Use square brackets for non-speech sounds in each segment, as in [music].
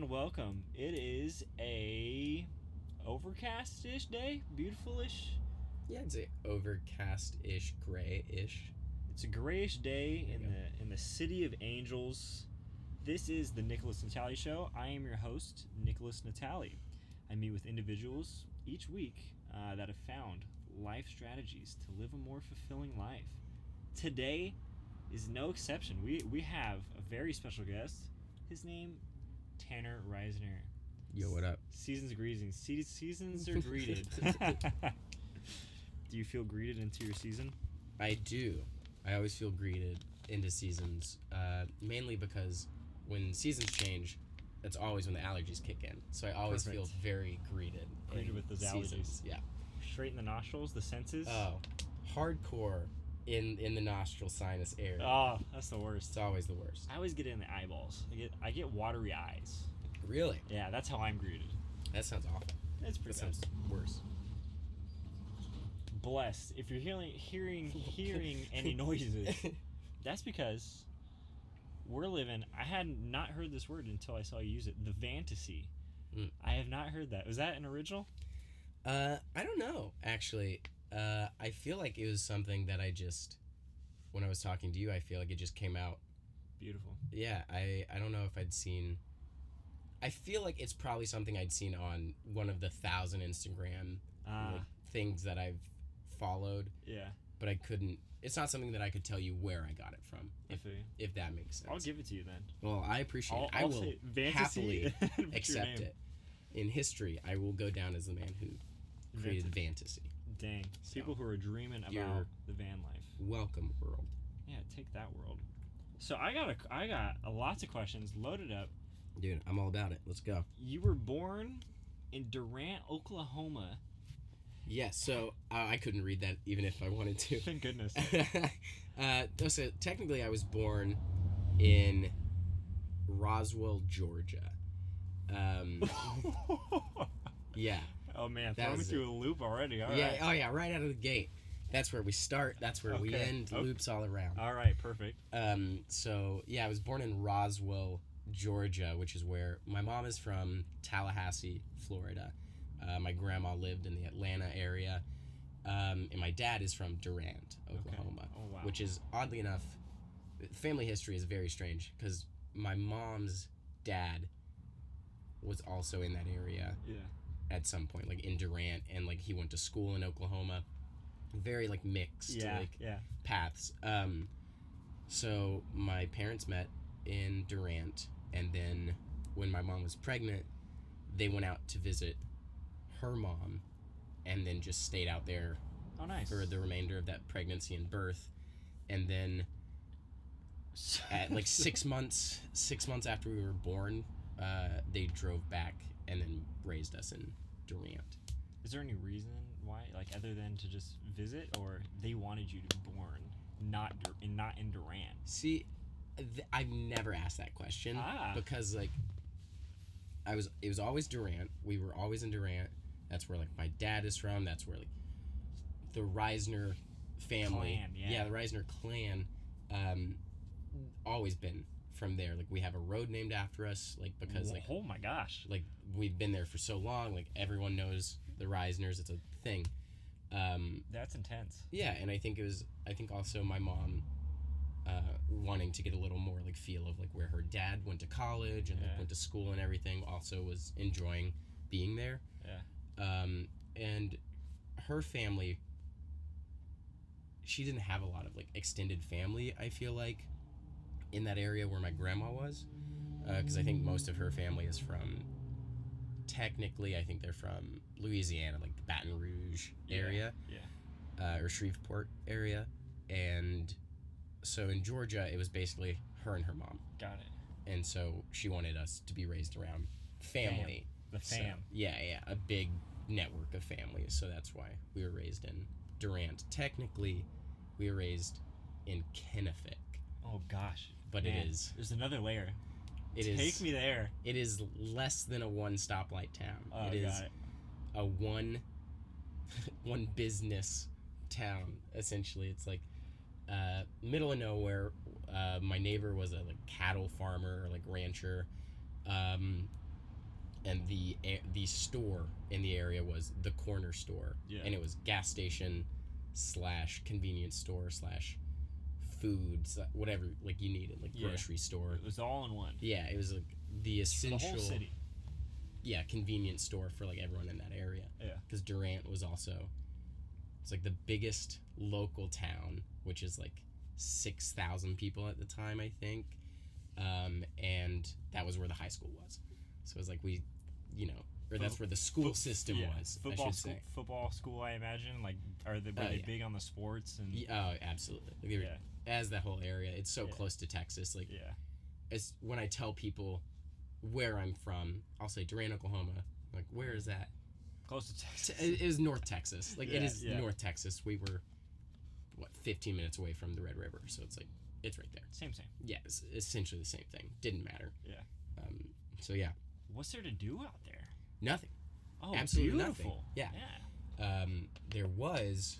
and welcome. It is a overcast-ish day, beautiful-ish. Yeah, it's a overcast-ish, gray-ish. It's a grayish day in go. the in the city of angels. This is the Nickolas Natali Show. I am your host, Nickolas Natali. I meet with individuals each week uh, that have found life strategies to live a more fulfilling life. Today is no exception. We we have a very special guest. His name, Tanner Risner. Yo, what up? Seasons greetings. Se- seasons are greeted. [laughs] [laughs] Do you feel greeted into your season? I do. I always feel greeted into seasons, uh, mainly because when seasons change, that's always when the allergies kick in. So I always feel very greeted. Greeted with those seasons. allergies. Yeah. Straight in the nostrils, the senses. Oh, hardcore in in the nostril sinus area. Oh, that's the worst. It's always the worst. I always get it in the eyeballs. I get I get watery eyes. Really? Yeah, that's how I'm greeted. That sounds awful. It's That pretty sounds worse. blessed. If you're hearing hearing hearing [laughs] any noises, [laughs] that's because we're living. I had not heard this word until I saw you use it. The fantasy. Mm. I have not heard that. Was that an original? Uh, I don't know. Actually, uh, I feel like it was something that I just, when I was talking to you, I feel like it just came out. Beautiful. Yeah, I I don't know if I'd seen. I feel like it's probably something I'd seen on one of the thousand Instagram Ah, like, things that I've followed, yeah. but I couldn't. It's not something that I could tell you where I got it from, if if that makes sense. I'll give it to you then. well, I appreciate I'll, it. I I'll will happily [laughs] accept it. In history, I will go down as the man who created fantasy. Dang. So, People who are dreaming about you're- the van life. Welcome, world. Yeah, take that world. So I got a I got a lots of questions loaded up. Dude, I'm all about it. Let's go. You were born in Durant, Oklahoma. Yes, so uh, I couldn't read that even if I wanted to. [laughs] Thank goodness. [laughs] uh, so technically, I was born in Roswell, Georgia. Um, [laughs] yeah, oh man, That me was through a loop already. All right. yeah. Oh yeah, right out of the gate. That's where we start. That's where we end. Oh. Loops all around. All right, perfect. Um, so yeah, I was born in Roswell, Georgia, which is where my mom is from. Tallahassee, Florida. Uh, my grandma lived in the Atlanta area, um, and my dad is from Durant, Oklahoma, Oh wow. which is oddly enough, family history is very strange because my mom's dad was also in that area yeah. At some point, like in Durant, and like he went to school in Oklahoma. Very like mixed, Yeah. like yeah. paths. Um, so my parents met in Durant, and then when my mom was pregnant, they went out to visit her mom, and then just stayed out there Oh nice. for the remainder of that pregnancy and birth, and then [laughs] at like six months, six months after we were born, uh, they drove back and then raised us in Durant. Is there any reason why, like, other than to just visit, or they wanted you to be born not Dur- in not in Durant? See, th- I've never asked that question Ah. because like I was it was always Durant. We were always in Durant. That's where like my dad is from. That's where like the Risner family, Clan, yeah. the Risner clan, um, always been from there. Like we have a road named after us. Like because like oh my gosh. like we've been there for so long. Like everyone knows the Risners. It's a thing. Um, That's intense. yeah, and I think it was. I think also my mom uh, wanting to get a little more like feel of like where her dad went to college and Yeah. like, went to school and everything. Also was enjoying being there. Yeah. Um, and her family. She didn't have a lot of like extended family. I feel like in that area where my grandma was, because I think most of her family is from. Technically, I think they're from Louisiana, like the Baton Rouge area Yeah. uh, or Shreveport area, and so in Georgia it was basically her and her mom, Got it. and so she wanted us to be raised around family. The So, fam. yeah, yeah, a big network of families. So that's why we were raised in Durant. Technically, we were raised in Kenefic, Oh gosh. But Man, it is There's another layer. it is Take me there. it is less than a one stoplight town. Oh, it is got it. a one [laughs] one business town essentially it's like uh, middle of nowhere uh, my neighbor was a like cattle farmer or like rancher um, and the a- the store in the area was the corner store, Yeah. and it was gas station slash convenience store slash food sla- whatever like you needed like Yeah. grocery store. It was all in one. Yeah, it was like the essential the whole city. yeah convenience store for like everyone in that area. Yeah. because Durant was also it's like the biggest local town, which is like six thousand people at the time, I think, um, and that was where the high school was. So it was like we, you know, or that's where the school system yeah. was. Football school. Football school. I imagine. Like, are they were Oh, they yeah. big on the sports and? Ye- Oh, absolutely. Like, were- Yeah. As that whole area, it's so Yeah. close to Texas. Like, Yeah. as when I tell people where I'm from, I'll say Durant, Oklahoma. Like, where is that? Close to Texas. It is North Texas. Like, it Yeah, is yeah. North Texas. We were, what, 15 minutes away from the Red River. So it's like, it's right there. Same, same. Yeah, it's essentially the same thing. Didn't matter. Yeah. Um, so yeah, What's there to do out there? Nothing. Oh, Absolutely nothing. beautiful. Yeah. Yeah. Um, there was,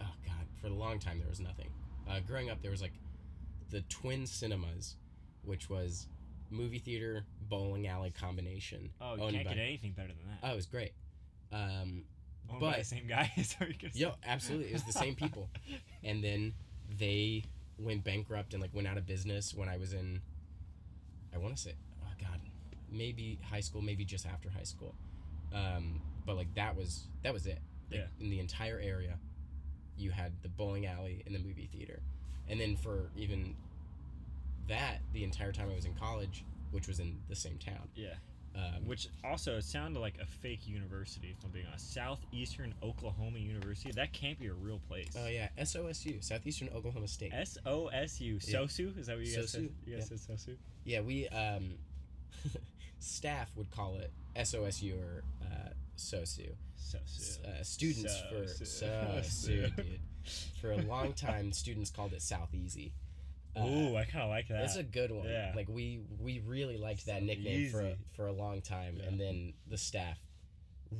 oh god, for a long time there was nothing. Uh, growing up, there was like the Twin Cinemas, which was movie theater bowling alley combination. Oh, you can't by- get anything better than that. Oh, it was great. Um, Owned by but- the same guy. [laughs] Is that what you're gonna say? yo, absolutely, it was the same people. [laughs] and then they went bankrupt and like went out of business when I was in I want to say oh god maybe high school maybe just after high school um, but like that was that was it like, Yeah. in the entire area you had the bowling alley and the movie theater and then for even that the entire time I was in college which was in the same town Yeah. um, Which also sounded like a fake university, if I'm being honest. Southeastern Oklahoma University. That can't be a real place. oh yeah SOSU Southeastern Oklahoma State S O S U. Yeah. SOSU? Is that what you guys said? SOSU, You guys said SOSU? Yeah, we um, [laughs] staff would call it SOSU or uh, SOSU. SOSU. Uh, students for SOSU. SOSU, dude. For a long time, students called it South Easy. Uh, Ooh, I kind of like that. That's a good one. Yeah. Like we we really liked that nickname for a, for a long time, and then the staff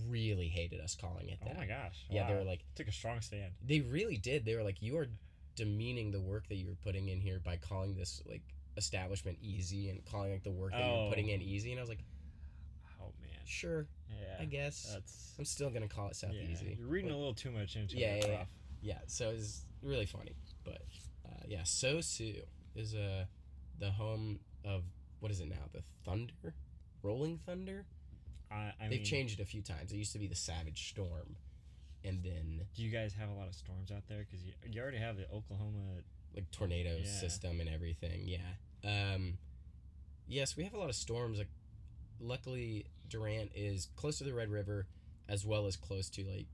really hated us calling it oh my gosh. Yeah, they were like, Took a strong stand. they really did. They were like, you are demeaning the work that you're putting in here by calling this like establishment easy and calling like the work that Oh. you're putting in easy. And I was like, Oh, man. sure, Yeah. I guess. That's. I'm still gonna call it South yeah, Easy. You're reading a little too much into Yeah, it. yeah, yeah. Yeah. So it's really funny, but uh, yeah, Sosu is uh, the home of what is it now? The Thunder, Rolling Thunder. I, I They've mean, changed it a few times. It used to be the Savage Storm, and then Do you guys have a lot of storms out there? Because you, you already have the Oklahoma. like tornado Yeah. system and everything. Yeah. Um, yes, we have a lot of storms. Like, luckily, Durant is close to the Red River, as well as close to like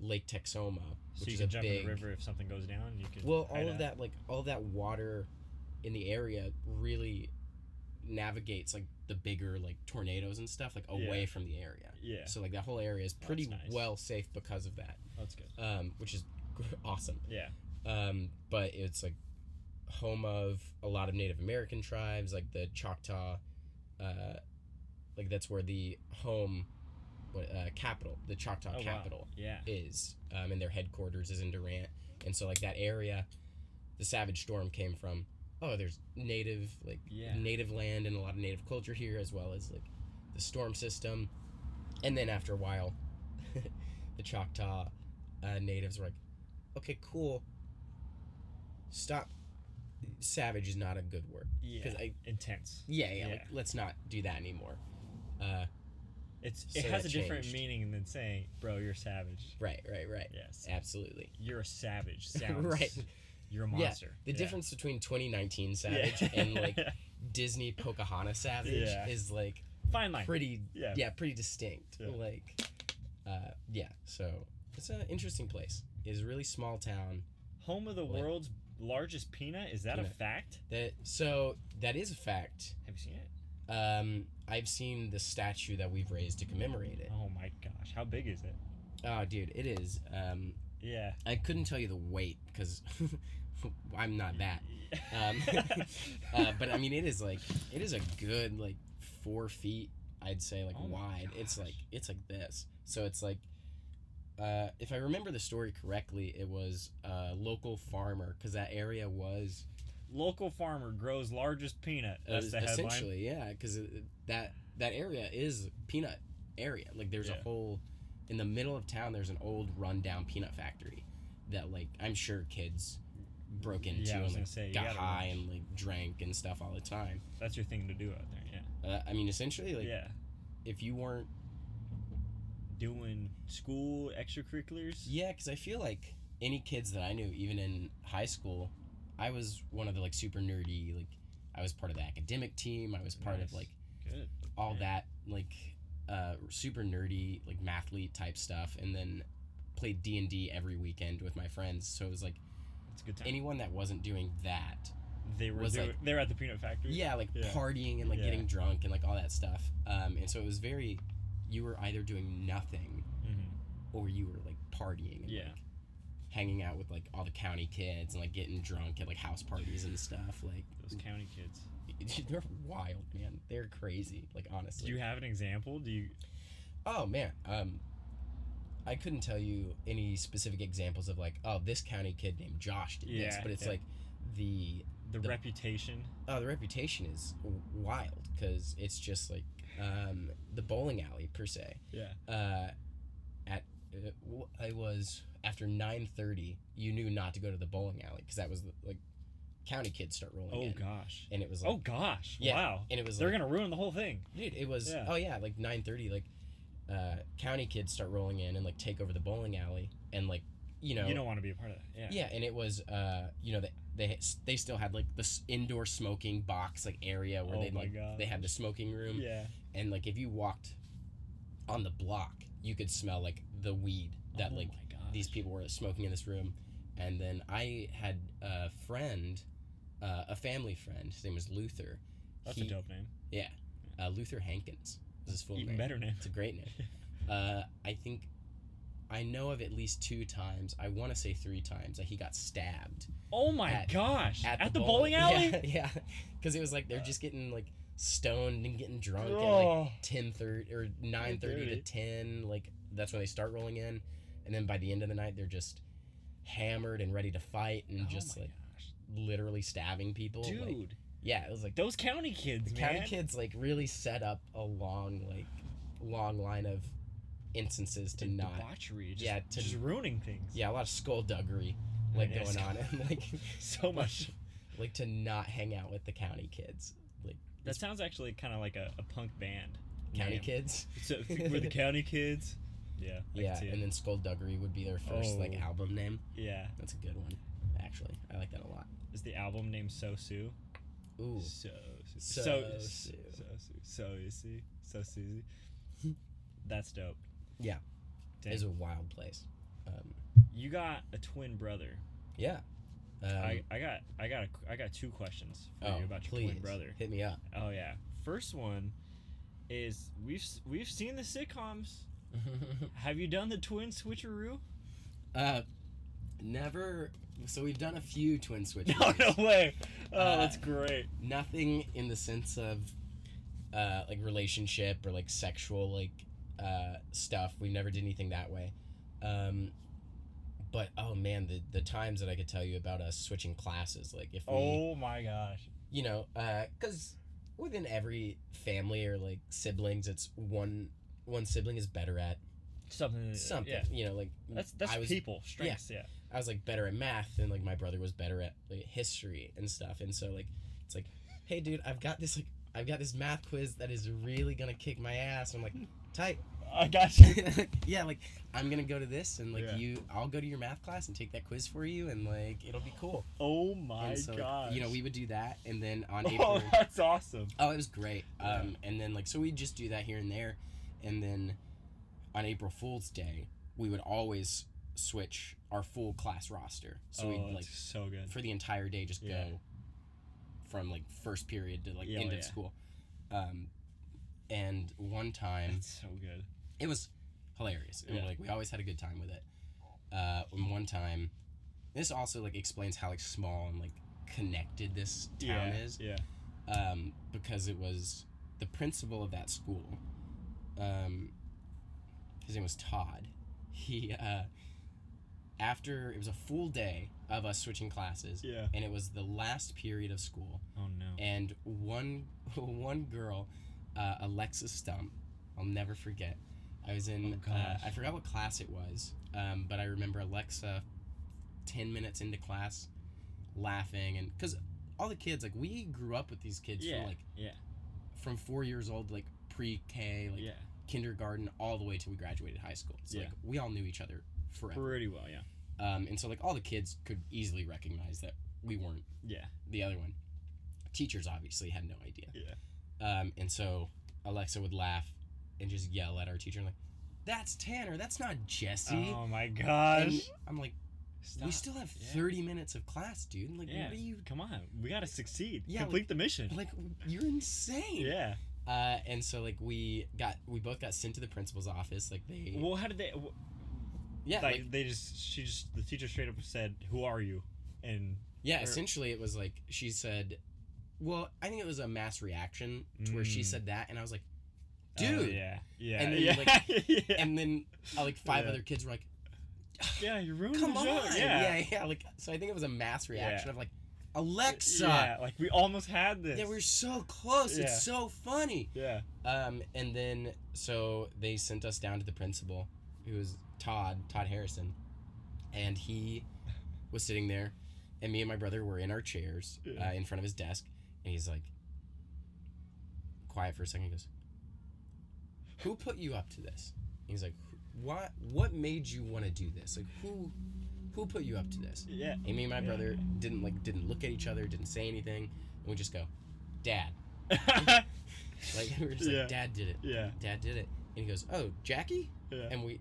Lake Texoma, So you is can a jump big. in the river if something goes down. You can. Well, all of out. that, like all that water in the area, really navigates like the bigger like tornadoes and stuff like away Yeah. from the area. Yeah, So like that whole area is pretty nice. well safe because of that, that's good. um, which is [laughs] awesome. Yeah. Um, but it's like home of a lot of Native American tribes, like the Choctaw. Uh, like that's where the home, uh, capital, the Choctaw Oh, wow. capital Yeah. is, um, and their headquarters is in Durant, and so like that area, the Savage Storm came from. Oh, there's native like Yeah. native land and a lot of native culture here, as well as like the storm system, and then after a while, [laughs] the Choctaw uh, natives were like, okay, cool. Stop. Savage is not a good word. Yeah. I- Intense. Yeah, yeah. Yeah. Like, let's not do that anymore. Uh, It's So it has a different meaning than saying, "Bro, you're savage." right, right, right. Yes. Absolutely. You're a savage. [laughs] Sounds Right. You're a Yeah, monster. The Yeah. difference between 2019 Yeah. Savage and like [laughs] Disney Pocahontas Savage Yeah. is like fine line. pretty Yeah. yeah, pretty distinct. Yeah. Like uh yeah, so it's an interesting place. It's a really small town. Home of the Like- world's largest peanut. Is that a fact? That so that is a fact. Have you seen it? Um I've seen the statue that we've raised to commemorate it. Oh my gosh, how big is it? Oh dude, it is. Um Yeah. I couldn't tell you the weight because [laughs] I'm not that. Um, [laughs] uh, but I mean, it is like it is a good like four feet. I'd say like Oh wide. It's like it's like this. So it's like, uh, if I remember the story correctly, it was a local farmer because that area was local farmer grows largest peanut. Uh, That's the headline. essentially, yeah, because that that area is peanut area. Like there's Yeah. a whole in the middle of town. There's an old rundown peanut factory that like I'm sure kids broke into Yeah, and like, say, got high rush. and like drank and stuff all the time. That's your thing to do out there. Yeah. Uh, I mean, essentially, like yeah. if you weren't, Doing school extracurriculars. yeah, because I feel like any kids that I knew, even in high school, I was one of the like super nerdy. Like I was part of the academic team. I was part of like Good. all Yeah. that like uh, super nerdy like mathlete type stuff and then played d&d every weekend with my friends so it was like It's good time. anyone that wasn't doing that they were they, like- were they were at the peanut factory. yeah like Yeah. partying and like Yeah. getting drunk and like all that stuff um, and so it was very you were either doing nothing hmm or you were like partying and Yeah. like hanging out with like all the county kids and like getting drunk at like house parties and stuff like Those county kids. [laughs] they're wild man they're crazy like honestly Do you have an example? Do you? Oh man, um, I couldn't tell you any specific examples of like, oh, this county kid named Josh did this, but it's yeah. like the The, The- reputation. oh the reputation is wild because it's just like um, the bowling alley per se. Yeah. Uh, at uh, I was after nine thirty, you knew not to go to the bowling alley because that was like county kids start rolling in. Oh in, gosh. and it was like, Oh gosh. Yeah, Wow. and it was They're like, gonna ruin the whole thing. dude it was Yeah. oh yeah like 9.30 like uh, county kids start rolling in and like take over the bowling alley and like you know You don't want to be a part of that. Yeah. yeah and it was uh you know they they, they still had like this indoor smoking box like area where Oh they like they had the smoking room Yeah. and like if you walked on the block you could smell like the weed that oh like these people were smoking in this room and then i had a friend uh, a family friend his name was luther That's He- a dope name. uh, luther hankins is his full Even name better name. it's a great name. [laughs] uh, I think I know of at least two times. I want to say three times that he got stabbed Oh my At- gosh. At, the, bowl- bowling alley. [laughs] Yeah, yeah. Because it was like they're just getting like stoned and getting drunk at like Oh. ten thirty or nine thirty to ten. Like that's when they start rolling in, and then by the end of the night they're just hammered and ready to fight and Oh just like gosh. literally stabbing people. Dude, Like, yeah, it was like those county kids, the man. county kids like really set up a long like long line of instances to not debauchery. Just, yeah, to- just ruining things. yeah a lot of skullduggery like going on and like [laughs] so much. [laughs] like to not hang out with the county kids like That sounds actually kind of like a, a punk band. county name. kids So we're the county kids. Yeah. I yeah and then skullduggery would be their first like Oh. album name yeah. that's a good one actually i like that a lot Is the album name So Sue? ooh So So so Sue. so Sue. So Susie. So Susie. [laughs] That's dope. Yeah. Dang. is a wild place um You got a twin brother. yeah um, I, I got I got a, I got two questions for oh you about your please twin brother. hit me up Oh yeah. First one is we've we've seen the sitcoms. [laughs] Have you done the twin switcheroo? uh never so we've done a few twin switches [laughs] No, no way. Oh, Uh, that's great. nothing in the sense of uh, like relationship or like sexual like uh, stuff. We never did anything that way. Um, but oh man, the the times that I could tell you about us switching classes, like if we, Oh my gosh. you know, because within every family or like siblings, it's one one sibling is better at Something. something. Yeah. You know, like That's that's I was people strengths. Yeah. I was like better at math and like my brother was better at like history and stuff. And so like it's like, hey dude, I've got this like I've got this math quiz that is really gonna kick my ass. I'm like, tight. I got you. [laughs] yeah, like I'm gonna go to this and like Yeah. you I'll go to your math class and take that quiz for you and like it'll be cool. Oh my so like, you know, we would do that and then on [laughs] Oh, April that's awesome. Oh, it was great. Yeah. Um, and then like so we just do that here and there, and then on April Fool's Day we would always switch our full class roster. So oh, we'd like so good. for the entire day just Yeah. go from like first period to like end yeah. of school. Um, and one time That's so good. it was hilarious. And Yeah. like we always had a good time with it. Uh, and one time, this also like explains how like small and like connected this town yeah. is Yeah. um, because it was the principal of that school. Um, his name was Todd. He uh, after it was a full day of us switching classes, Yeah. and it was the last period of school, Oh no. and one [laughs] one girl, uh, Alexa Stump, I'll never forget. I was in, Oh, uh. I forgot what class it was, um, but I remember Alexa, ten minutes into class, laughing and because all the kids like we grew up with these kids yeah. from like yeah. from four years old like pre-K like yeah. kindergarten all the way till we graduated high school. So Yeah. like we all knew each other forever. Pretty well. Yeah. Um, and so like all the kids could easily recognize that we weren't Yeah. the other one. Teachers obviously had no idea. Yeah. Um, and so Alexa would laugh and just yell at our teacher like, "That's Tanner. That's not Jesse." Oh my gosh. and I'm like, we still have Yeah. 30 minutes of class, dude. Like, Yeah. what are you? Come on. We gotta succeed. Yeah, Complete the mission. Like, you're insane. yeah. Uh, and so like we got we both got sent to the principal's office. Like they, Well, how did they? wh- yeah, like, like, they just she just the teacher straight up said, "Who are you?" And yeah. or- Essentially, it was like she said, well, I think it was a mass reaction to where she Mm. said that, and I was like, oh, dude. yeah, yeah, And then, yeah, like- [laughs] yeah. And then uh, like five Yeah. other kids were like, [sighs] yeah, you're ruining come the on, joke. yeah. Yeah, yeah, Like so, I think it was a mass reaction Yeah. of like, Alexa. Yeah, like we almost had this. Yeah, we're so close. Yeah. It's so funny. Yeah. Um, and then so they sent us down to the principal, who was Todd, Todd Harrison, and he was sitting there, and me and my brother were in our chairs Yeah. uh, in front of his desk, and he's like, quiet for a second. He goes, "Who put you up to this?" And he's like, "What? What made you want to do this? Like, who, who put you up to this?" Yeah. And me and my Yeah. brother didn't like didn't look at each other, didn't say anything, and we just go, "Dad." [laughs] Like we were just Yeah. like, "Dad did it." yeah. Dad did it. And he goes, Oh, Jackie? Yeah. And we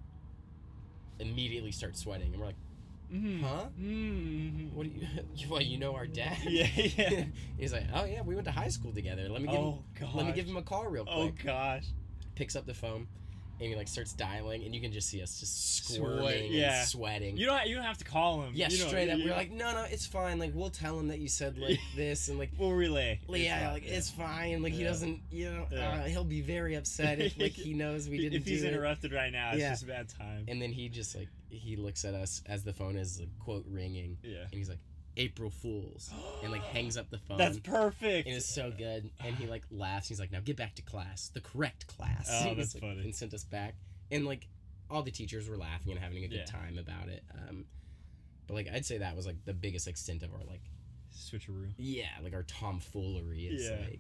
immediately start sweating. And we're like, Mm. Huh? Mm. What do you, [laughs] Well, you know our dad? [laughs] Yeah, yeah. [laughs] He's like, Oh, yeah, we went to high school together. Let me give, Oh him, let me give him a call real quick. Oh gosh. Picks up the phone and he like starts dialing. And you can just see us just Sweat, squirming yeah. and sweating. You don't. You don't have to call him. yeah, you know, straight up. you- We're like, No, no, it's fine. Like, we'll tell him that you said like [laughs] this. And like, We'll relay. like, yeah, fine, like it's fine. Like he doesn't, you know, Yeah. uh, he'll be very upset if like [laughs] he knows we didn't If he's do it. interrupted right now, it's Yeah. just a bad time. And then he just like he looks at us as the phone is like, quote ringing, yeah. and he's like, "April Fools," and like hangs up the phone. That's perfect. and it's so good. And he like laughs. He's like, "Now get back to class, the correct class." Oh, [laughs] that's like- funny. And sent us back, and like all the teachers were laughing and having a good Yeah. time about it. Um, but like I'd say that was like the biggest extent of our like Switcheroo. yeah like our tomfoolery is Yeah. like,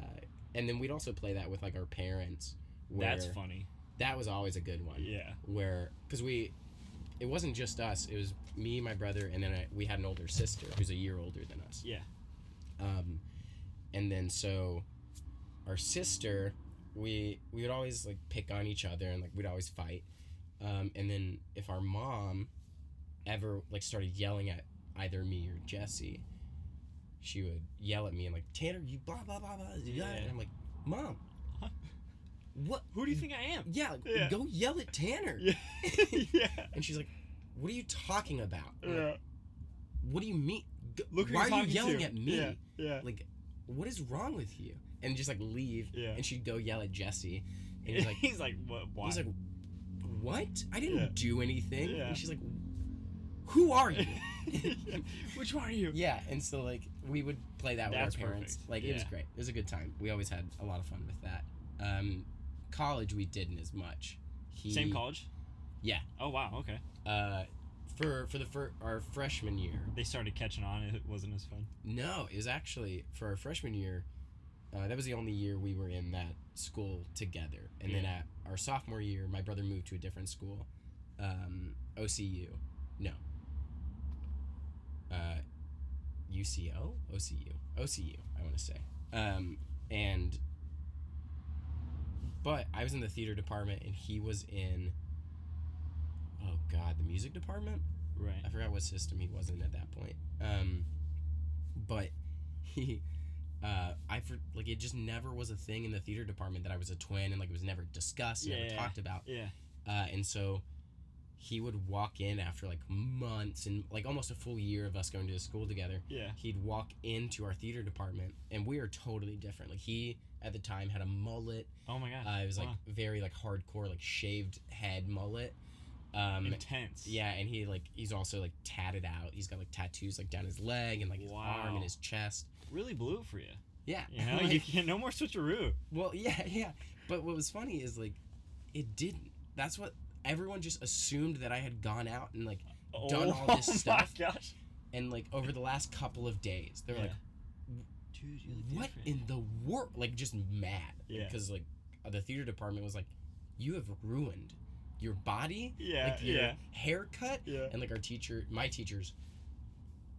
uh, and then we'd also play that with like our parents. That's funny. that was always a good one Yeah. where because we it wasn't just us it was me my brother and then I, we had an older sister who's a year older than us Yeah. um, and then so our sister we we would always like pick on each other and like we'd always fight um, and then if our mom ever like started yelling at either me or jesse she would yell at me and like tanner you blah blah blah blah yeah. And i'm like mom Huh? What Who do you think I am? yeah, like, Yeah. go yell at tanner [laughs] Yeah. [laughs] yeah. and she's like, "What are you talking about? Like, Yeah. what do you mean? Look Why you're you yelling to. at me? Yeah. Yeah. Like, what is wrong with you?" And just like leave, Yeah. and she'd go yell at Jesse, and he's like, [laughs] he's like, what? Why? he's like, "What? I didn't Yeah. do anything." Yeah. And she's like, "Who are you?" Which one are you? yeah, and so like we would play that with our parents. perfect. Like it was great. It was a good time. We always had a lot of fun with that. Um, college we didn't as much. He, Same college. Yeah. Oh wow. Okay. Uh, for for the fir- our freshman year, They started catching on. It wasn't as fun. No, it was actually for our freshman year. Uh, that was the only year we were in that school together. And then at our sophomore year, my brother moved to a different school, um, OCU. No. Uh, UCO? OCU. OCU, I want to say. Um, and, but I was in the theater department and he was in, oh God, the music department? Right. I forgot what system he was in at that point. Um, but [laughs] he, uh, I for like it just never was a thing in the theater department that I was a twin and like it was never discussed, never Yeah. talked about. Yeah. Uh, and so he would walk in after like months and like almost a full year of us going to school together. Yeah. He'd walk into our theater department and we are totally different. Like he at the time had a mullet. Oh my god. Uh, it was like Wow. very like hardcore, like shaved head mullet. Um, Intense. yeah, and he like he's also like tatted out. He's got like tattoos like down his leg and like his arm and his chest. Really blue for you. Yeah, You know, [laughs] like- you can't no more switcheroo. Well, yeah, [laughs] yeah. But what was funny is like, it didn't. That's what everyone just assumed that I had gone out and like, oh Done all this [laughs] oh stuff. My gosh. and like over the last couple of days, they were Yeah. like, Dude, you look "What different. in the world?" Like just mad. Yeah. Because like the theater department was like, "You have ruined your body, Yeah, like your yeah. haircut," Yeah. and like our teacher, my teachers,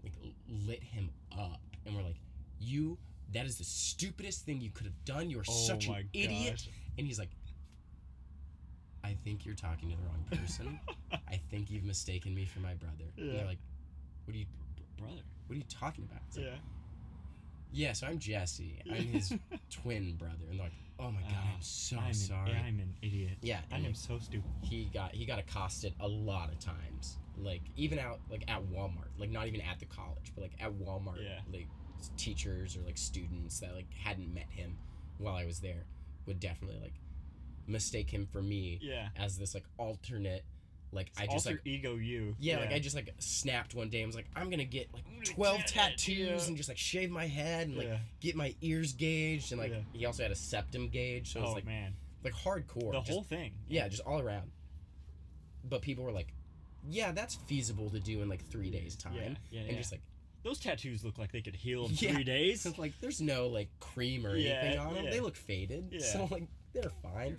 like lit him up, and we're like, "You." That is the stupidest thing you could have done. You're Oh such my an idiot. And he's like, I think you're talking to the wrong person. I [laughs] think you've mistaken me for my brother. And Yeah. they're like, what are you Brother. what are you talking about? It's like, Yeah. yeah, so I'm Jesse. I'm his [laughs] twin brother. And they're like, oh my god, Ah, I'm so I'm sorry. An, I'm an idiot. yeah, I am so stupid. he got he got accosted a lot of times. Like even out like at Walmart, like not even at the college, but like at Walmart, Yeah. like teachers or like students that like hadn't met him while I was there would definitely like mistake him for me Yeah. as this like alternate like I just like ego you. yeah, like I just like snapped one day and was like I'm gonna get like 12 get tattoos yeah. and just like shave my head and like yeah. get my ears gauged and like Yeah. he also had a septum gauge so it was oh like man. like hardcore The just- whole thing. yeah just all around but people were like yeah that's feasible to do in like three days time Yeah. Yeah. and yeah. just like Those tattoos look like they could heal in [laughs] Yeah. three days. [laughs] like there's no like cream or Yeah, anything on them yeah. they look faded Yeah. so like they're fine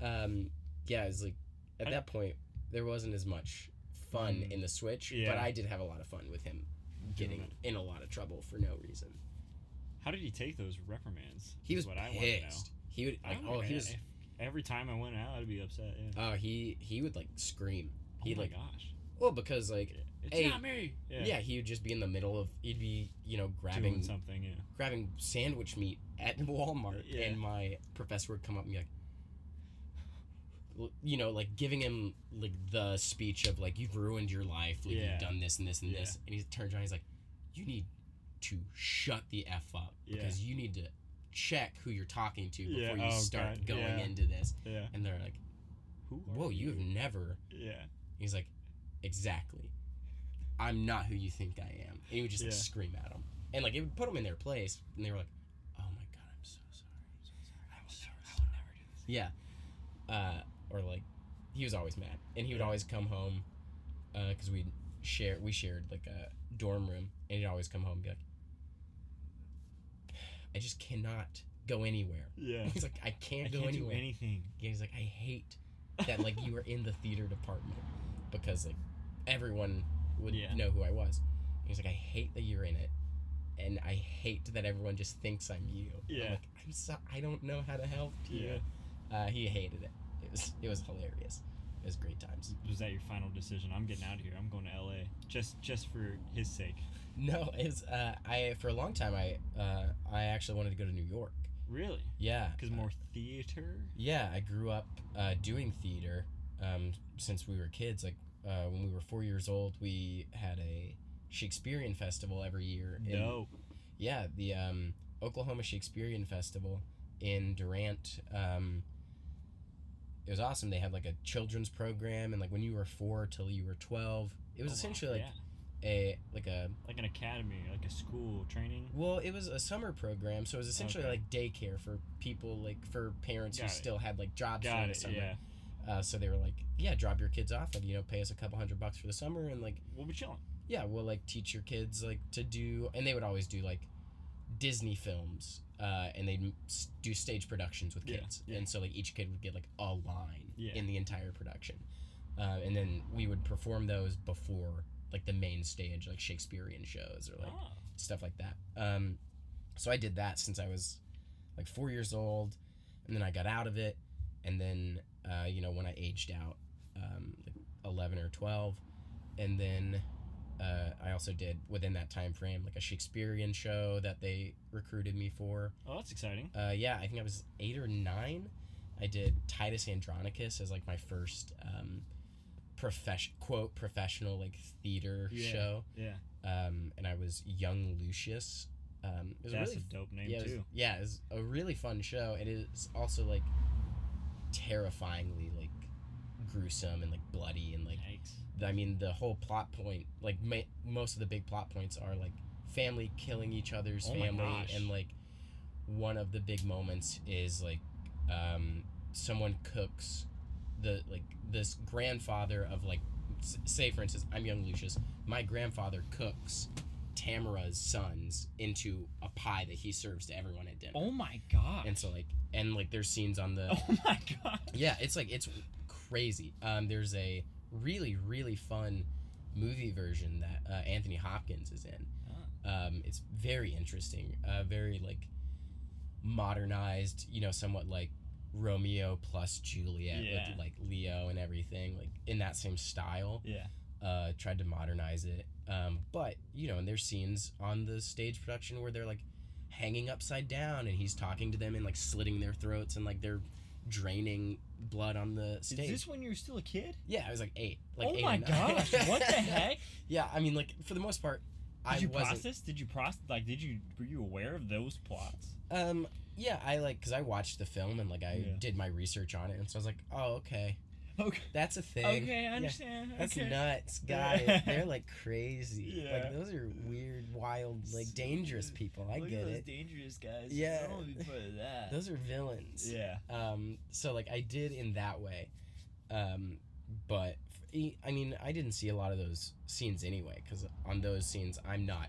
They're fine. um yeah it's like at I- that point there wasn't as much fun Mm. in the switch but i did have a lot of fun with him getting in a lot of trouble for no reason How did he take those reprimands? he was what I want to know. pissed he would like oh he was if every time I went out, I'd be upset. Yeah. oh he he would like scream oh he'd my like gosh. well because like Yeah. It's hey, not me. yeah. he would just be in the middle of he'd be you know Doing grabbing something. Yeah. grabbing sandwich meat at [laughs] Walmart, Yeah. and my professor would come up and be like, you know, like giving him like the speech of like you've ruined your life, like Yeah. you've done this and this and Yeah. this, and he turns around, he's like, you need to shut the f up Yeah. because you need to check who you're talking to before Yeah, you oh, start God, going yeah. into this, Yeah. and they're like, Who? are whoa, you have never. Yeah. He's like, exactly. I'm not who you think I am. And he would just like, Yeah. scream at them. And like it would put them in their place. And they were like, oh my god, I'm so sorry. I'm so sorry. I'm so I would never do this. Yeah. Uh, or like, he was always mad. And he would always come home because we share we shared like a dorm room. And he'd always come home and be like, I just cannot go anywhere. Yeah. [laughs] He's like, I can't I go can't do anywhere. anything. Yeah, he's like, I hate that like you were in the theater department [laughs] because like everyone would Yeah. know who I was. He's like, I hate that you're in it, and I hate that everyone just thinks I'm you. I'm Yeah. like, I'm so I don't know how to help you. Yeah. Uh, he hated it. It was it was hilarious. It was great times. Was that your final decision? I'm getting out of here. I'm going to LA. Just just for his sake. No, it's uh, I for a long time I uh, I actually wanted to go to New York. Really? Yeah, Because more theater. Yeah, I grew up uh, doing theater um, since we were kids. Like uh, when we were four years old, we had a Shakespearean festival every year. in- No. Yeah, the um, Oklahoma Shakespearean Festival in Durant. Um, it was awesome. They had like a children's program, and like when you were four till you were twelve, it was Oh, wow, essentially like yeah. a like a like an academy, like a school training. well, it was a summer program, so it was essentially Okay. like daycare for people like for parents Got who it. still had like jobs during Got the summer. Yeah. Uh, so they were like, yeah, drop your kids off and you know pay us a couple hundred bucks for the summer and like We'll be chilling. yeah we'll like teach your kids like to do and they would always do like Disney films uh, and they'd do stage productions with Yeah, kids yeah. and so like each kid would get like a line Yeah. in the entire production uh, and then we would perform those before like the main stage like Shakespearean shows or like Ah. stuff like that. Um, so I did that since I was like four years old, and then I got out of it, and then uh, you know when I aged out, um, like eleven or twelve, and then uh, I also did within that time frame like a Shakespearean show that they recruited me for. Oh, that's exciting. Uh, yeah, I think I was eight or nine. I did Titus Andronicus as like my first um, profession quote professional like theater Yeah. show Yeah. um, and I was young Lucius. Um, it was That's really, a dope name yeah, it was, too. yeah, it was a really fun show. It is also like terrifyingly like gruesome and like bloody and like Yikes. I mean the whole plot point like ma- most of the big plot points are like family killing each other's Oh family and like one of the big moments is like um someone cooks the like this grandfather of like s- say for instance I'm young Lucius my grandfather cooks Tamora's sons into a pie that he serves to everyone at dinner Oh my god. and so like and like there's scenes on the [laughs] oh my god. yeah, it's like it's crazy. Um, there's a really really fun movie version that uh, Anthony Hopkins is in. Um, it's very interesting. Uh, very like modernized. You know, somewhat like Romeo plus Juliet Yeah. with like Leo and everything, like in that same style. Yeah. Uh, tried to modernize it. Um, but you know, and there's scenes on the stage production where they're like hanging upside down and he's talking to them and like slitting their throats and like they're draining blood on the stage. Is this when you were still a kid? Yeah, I was like eight. Like oh eight my gosh. what the [laughs] heck? Yeah, I mean, like for the most part, Did I you wasn't. process? Did you process? Like, did you were you aware of those plots? Um, yeah, I like because I watched the film and like I Yeah. did my research on it, and so I was like, oh, okay, Okay. that's a thing. Okay, I Yeah, understand. That's okay. nuts, [laughs] guys. They're like crazy. Yeah. Like those are weird, wild, like dangerous people. I Look get at those it. dangerous guys. Yeah. I don't want to be part of that. [laughs] Those are villains. yeah. Um, so like I did in that way, um, but I mean I didn't see a lot of those scenes anyway because on those scenes I'm not,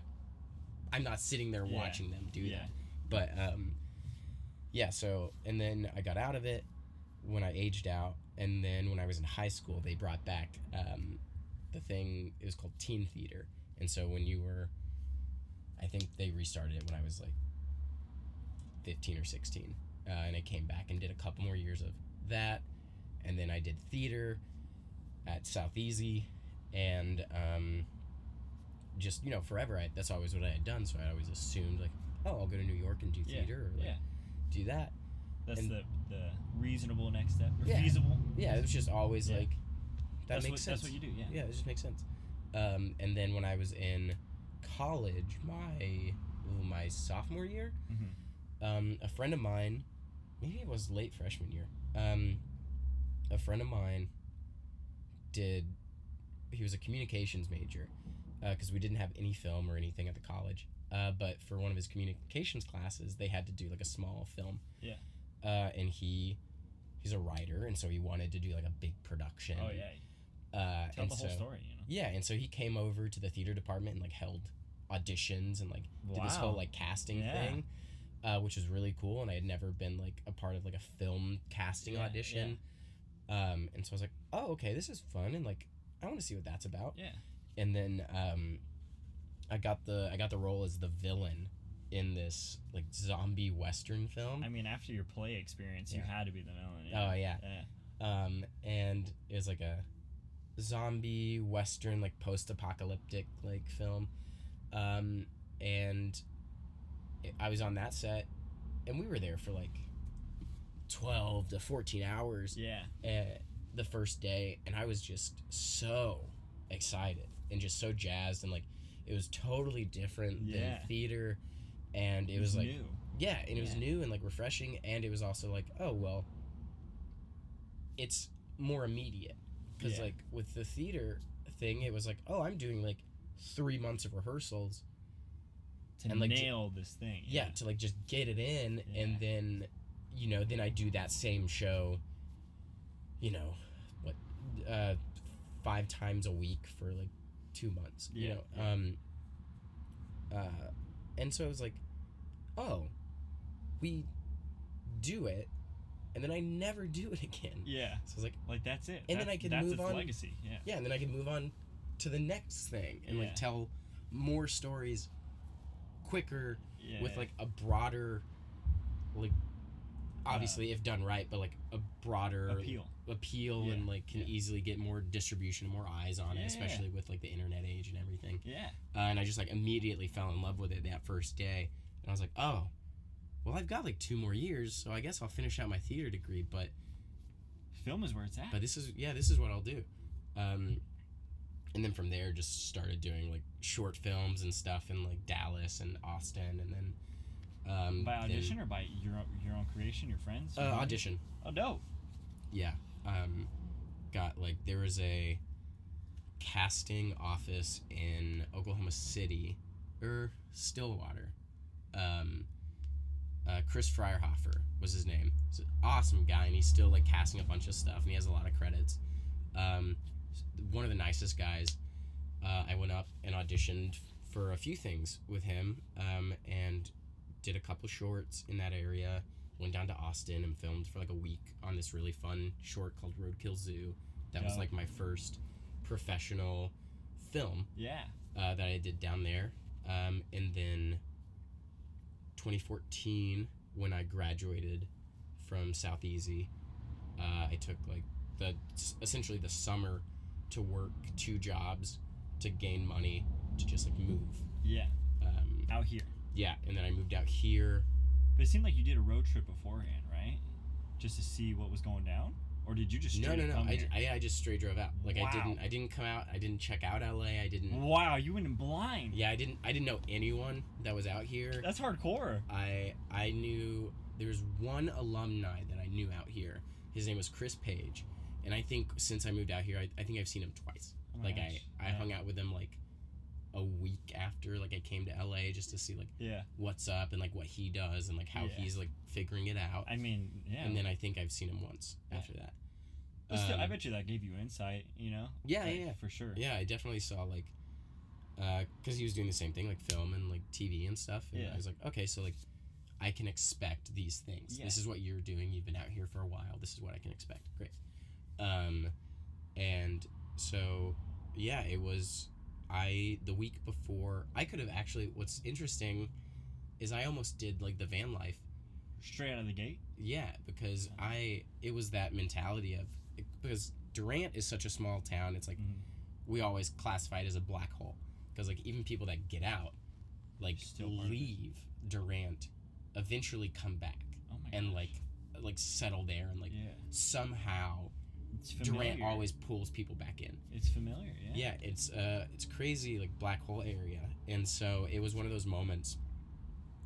I'm not sitting there Yeah. watching them do Yeah. that. But um, yeah. So and then I got out of it when I aged out, and then when I was in high school, they brought back um, the thing. It was called teen theater, and so when you were, I think they restarted it when I was like fifteen or sixteen, uh, and I came back and did a couple more years of that, and then I did theater at South Easy, and um, just you know forever. I, that's always what I had done, so I always assumed like, oh, I'll go to New York and do Yeah, theater or like yeah. do that. That's and- the the reasonable next step. Or Yeah. feasible. Yeah, it was just always Yeah. like that that's makes what, sense. That's what you do. Yeah. yeah, it just makes sense. Um, and then when I was in college, my ooh, my sophomore year, Mhm. um, a friend of mine, maybe it was late freshman year, um, a friend of mine did. He was a communications major, because we didn't have any film or anything at the college. Uh, but for one of his communications classes, they had to do like a small film. Yeah. Uh, and he, he's a writer, and so he wanted to do like a big production. Oh yeah. Uh, Tell and the whole so, story. You know. yeah, and so he came over to the theater department and like held auditions and like did this whole like casting Yeah. thing, uh, which was really cool. And I had never been like a part of like a film casting Yeah, audition. Um, and so I was like, oh, okay, this is fun, and like I want to see what that's about. Yeah. And then um, I got the I got the role as the villain in this like zombie western film. I mean, after your play experience, you had to be the villain. Oh yeah. Yeah. um, and it was like a zombie western like post-apocalyptic like film um, and it- i was on that set and we were there for like 12 to 14 hours Yeah. uh, the first day and i was just so excited and just so jazzed and like it was totally different Yeah. than theater and it, was, like new. yeah, and it was new and like refreshing, and it was also like, oh well, it's more immediate because Yeah. like with the theater thing, it was like, oh, I'm doing like three months of rehearsals, to and, like, j- nail this thing. yeah, to like just get it in, Yeah. and then, you know, then I do that same show, you know, what, uh, five times a week for like two months, you know, yeah. um, uh, and so it was like, oh, we do it, and then I never do it again. Yeah. So I was like, Like that's it. And then I could move on- legacy. Yeah. yeah, and then I can move on to the next thing and Yeah. like tell more stories quicker Yeah. with like a broader, like obviously if done right, but like a broader appeal. appeal Yeah, and like can yeah. easily get more distribution, more eyes on Yeah. it, especially with like the internet age and everything. Yeah. Uh, and I just like immediately fell in love with it that first day, and I was like, oh, well I've got like two more years, so I guess I'll finish out my theater degree, but Film is where it's at. but this is yeah this is what i'll do um and then from there just started doing like short films and stuff in like dallas and austin and then um by then- audition or by your own, your own creation, your friends. uh, audition Oh, dope. yeah um got like there was a casting office in Oklahoma City or Stillwater. Um, uh, Chris Freierhofer was his name. He's an awesome guy, and he's still like casting a bunch of stuff, and he has a lot of credits. Um, one of the nicest guys. Uh, I went up and auditioned for a few things with him, um, and did a couple shorts in that area. Went down to Austin and filmed for like a week on this really fun short called Roadkill Zoo. That was like my first professional film Yeah. uh, that I did down there. Um, and then 2014, when I graduated from South Easy, uh, I took like the essentially the summer to work two jobs to gain money to just like move. Yeah. Um, Out here. yeah, and then I moved out here. But it seemed like you did a road trip beforehand, right? Just to see what was going down, or did you just No, straight no, no. I? I, I just straight drove out. Like I didn't I didn't come out. I didn't check out LA. I didn't. Wow, you went in blind. Yeah, I didn't. I didn't know anyone that was out here. That's hardcore. I I knew there was one alumni that I knew out here. His name was Chris Page, and I think since I moved out here, I, I think I've seen him twice. Oh like I. I Yeah. hung out with him like a week after like I came to LA just to see like Yeah. what's up and like what he does and like how Yeah. he's like figuring it out. I mean, yeah. And then I think I've seen him once Yeah. after that. But still, I Um, bet you that gave you insight. You know. Yeah, Like, yeah. For sure. Yeah, I definitely saw like, because he was doing the same thing, like film and like TV and stuff. And Yeah. I was like, okay, so like, I can expect these things. Yeah. This is what you're doing. You've been out here for a while. This is what I can expect. Great. Um, and so yeah, it was. I the week before I could have actually. What's interesting, is I almost did like the van life. Straight out of the gate. Yeah, because I it was that mentality of because Durant is such a small town. It's like Mhm. we always classify it as a black hole because like even people that get out like Still leave Durant eventually come back Oh and gosh. like like settle there and like yeah, somehow. Durant always pulls people back in. It's familiar. Yeah. Yeah, it's uh it's crazy like black hole area. And so it was one of those moments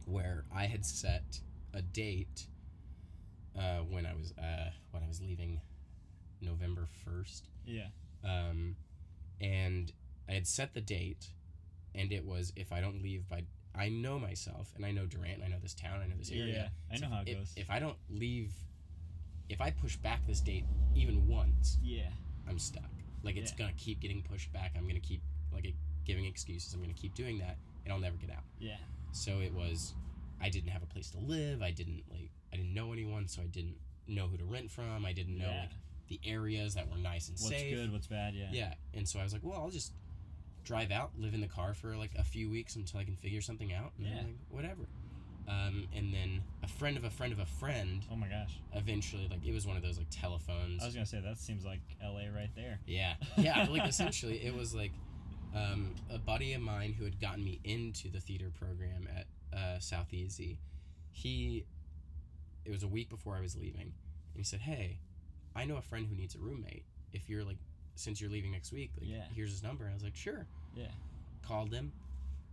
where I had set a date uh when I was uh when I was leaving November 1st Yeah. um, and I had set the date, and it was if I don't leave by I know myself, and I know Durant, and I know this town, I know this area. Yeah. I So know how it if, goes. If I don't leave, if I push back this date even once, yeah. I'm stuck. Like it's Yeah. gonna keep getting pushed back. I'm gonna keep like giving excuses. I'm gonna keep doing that, and I'll never get out. Yeah. So it was, I didn't have a place to live. I didn't like, I didn't know anyone, so I didn't know who to rent from. I didn't know yeah. like the areas that were nice and what's safe. good? What's bad? Yeah. Yeah, and so I was like, well, I'll just drive out, live in the car for like a few weeks until I can figure something out. And Yeah. like, whatever. Um, and then a friend of a friend of a friend Oh my gosh. eventually, like, it was one of those like telephones. I was gonna say that seems like L.A. right there. yeah, yeah. like [laughs] essentially, it was like um, a buddy of mine who had gotten me into the theater program at uh, South Easy. He, it was a week before I was leaving, and he said, "Hey, I know a friend who needs a roommate. If you're like, since you're leaving next week, like, Yeah. here's his number." And I was like, "Sure." Yeah. Called him,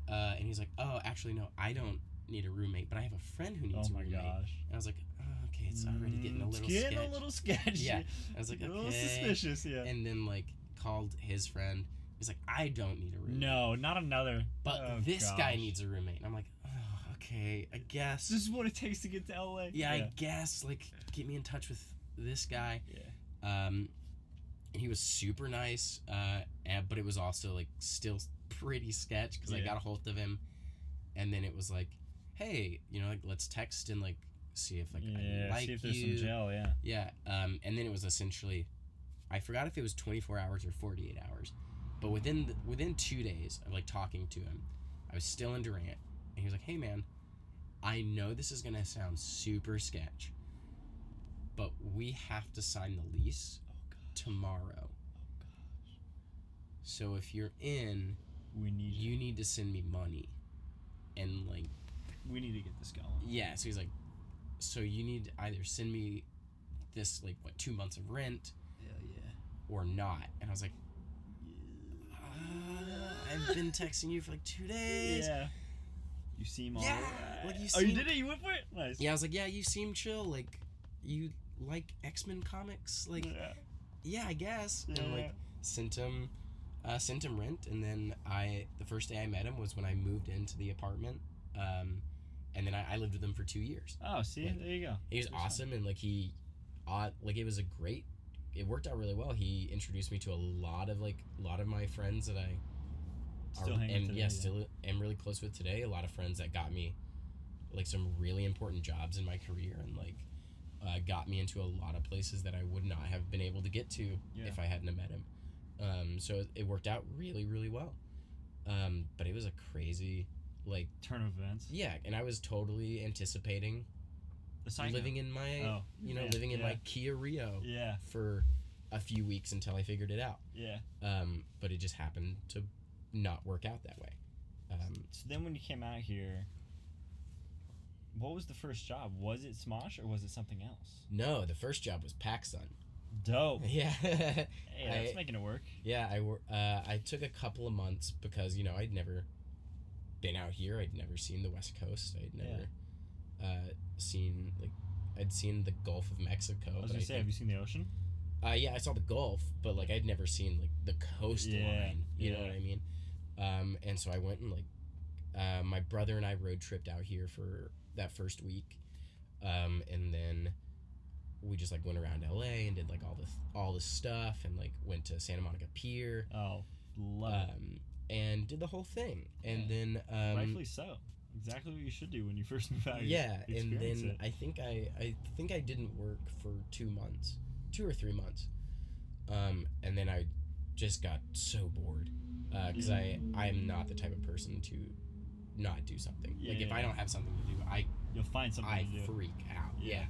uh, and he's like, "Oh, actually, no, I don't need a roommate, but I have a friend who needs Oh a my roommate." gosh. And I was like, oh, "Okay, it's already getting a Mm, little getting sketch." a little sketchy. Yeah. I was like, a little suspicious. Yeah. And then like called his friend. He's like, "I don't need a roommate." no, not another. But Oh, this guy needs a roommate. And I'm like, oh, okay, I guess. This is what it takes to get to L.A. yeah, Yeah. I guess. Like, get me in touch with this guy. Yeah. Um, and he was super nice. Uh, and, but it was also like still pretty sketch because I got a hold of him, and then it was like, hey, you know, like let's text and like see if like yeah. I like see if there's you. some gel. Yeah. Yeah. Um, and then it was essentially, I forgot if it was 24 hours or 48 hours, but within the, within two days of like talking to him, I was still in Durant, and he was like, "Hey man, I know this is gonna sound super sketch, but we have to sign the lease Oh tomorrow. So if you're in, We need you. you need to send me money." And like, We need to get this going. yeah, so he's like, "So you need to either send me this like what two months of rent." Hell yeah. or not. And I was like, uh, I've been texting you for like two days. Yeah. Yeah. You seem all Yeah, right. like, you oh, you did it. You went for it. Nice. Yeah, I was like, yeah, you seem chill. Like, you like X Men comics. Like, yeah. yeah, I guess. And like sent him, uh, sent him rent, and then I the first day I met him was when I moved into the apartment. Um, and then I, I lived with him for two years. Oh, see, Like, there you go. He was Good awesome, and like he, uh, like it was a great. It worked out really well. He introduced me to a lot of like a lot of my friends that I Still are, today, yeah, still am really close with today. A lot of friends that got me like some really important jobs in my career and like uh, got me into a lot of places that I would not have been able to get to Yeah. if I hadn't have met him. Um, so it worked out really, really well. Um, but it was a crazy, like, Turn of events. yeah, and I was totally anticipating living in my, Oh, you know, yeah, living in yeah. my Kia Rio Yeah, for a few weeks until I figured it out. yeah. Um, but it just happened to not work out that way. Um, So then when you came out here, what was the first job? Was it Smosh or was it something else? no, the first job was PacSun. Dope. [laughs] Yeah, Hey, that's I- making it work. yeah. I uh, I took a couple of months because you know I'd never been out here. I'd never seen the West Coast. I'd never uh, seen like I'd seen the Gulf of Mexico. I was gonna say, think- have you seen the ocean? Uh, yeah, I saw the Gulf, but like I'd never seen like the coastline. Yeah, you know what I mean? Um, and so I went and like, uh, my brother and I road tripped out here for that first week, um, and then we just like went around LA and did like all the all the stuff and like went to Santa Monica Pier, Oh, love it. um, and did the whole thing. And Yeah. then um, Rightfully so. Exactly what you should do when you [laughs] first move out. yeah, and then it. I think I I think I didn't work for two months, two or three months, um, and then I just got so bored because I I am not the type of person to not do something. Yeah, like if I don't have something to do, I You'll find something I to do. freak out. Yeah.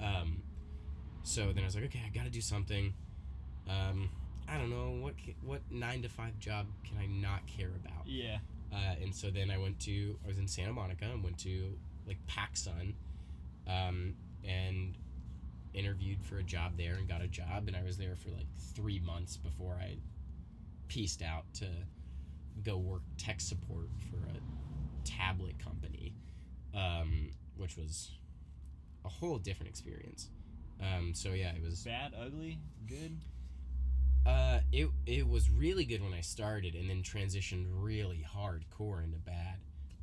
Yeah. Um, so then I was like, okay, I got to do something. Um, I don't know what what nine to five job can I not care about. Yeah. Uh, and so then I went to I was in Santa Monica and went to like PacSun, um, and interviewed for a job there and got a job and I was there for like three months before I pieced out to go work tech support for a tablet company, um, which was a whole different experience. Um, so yeah, it was Bad, ugly, good. Uh, it it was really good when I started, and then transitioned really hardcore into bad.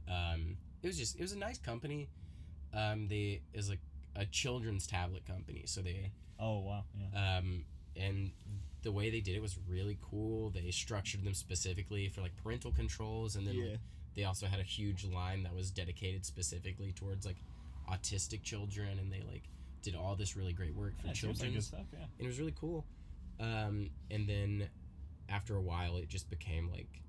Um, it was just it was a nice company. Um, they is like a children's tablet company, so they Oh wow. Yeah. um, and the way they did it was really cool. They structured them specifically for like parental controls, and then like, they also had a huge line that was dedicated specifically towards like autistic children, and they like did all this really great work for yeah, children like stuff. Yeah. and it was really cool. Um, and then after a while, it just became like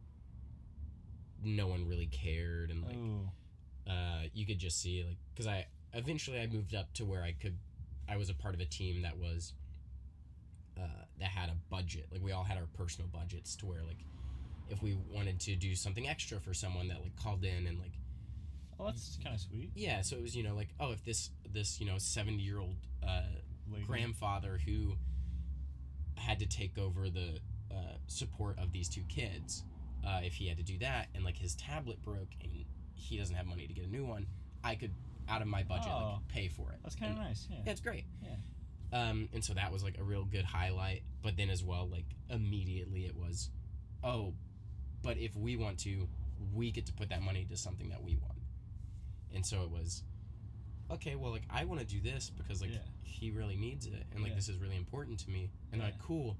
no one really cared, and like oh. uh, you could just see like because I eventually I moved up to where I could I was a part of a team that was uh, that had a budget. Like we all had our personal budgets to where like if we wanted to do something extra for someone that like called in and like Oh, that's kind of sweet. yeah, so it was you know like oh if this this you know seventy year old uh, grandfather who had to take over the uh, support of these two kids uh, if he had to do that and like his tablet broke and he doesn't have money to get a new one i could out of my budget Oh. like pay for it That's kind of nice. Yeah. yeah it's great Yeah. um, and so that was like a real good highlight but then as well like immediately it was oh but if we want to we get to put that money to something that we want and so it was okay well like i want to do this because like Yeah. he really needs it and like Yeah. this is really important to me and they're like cool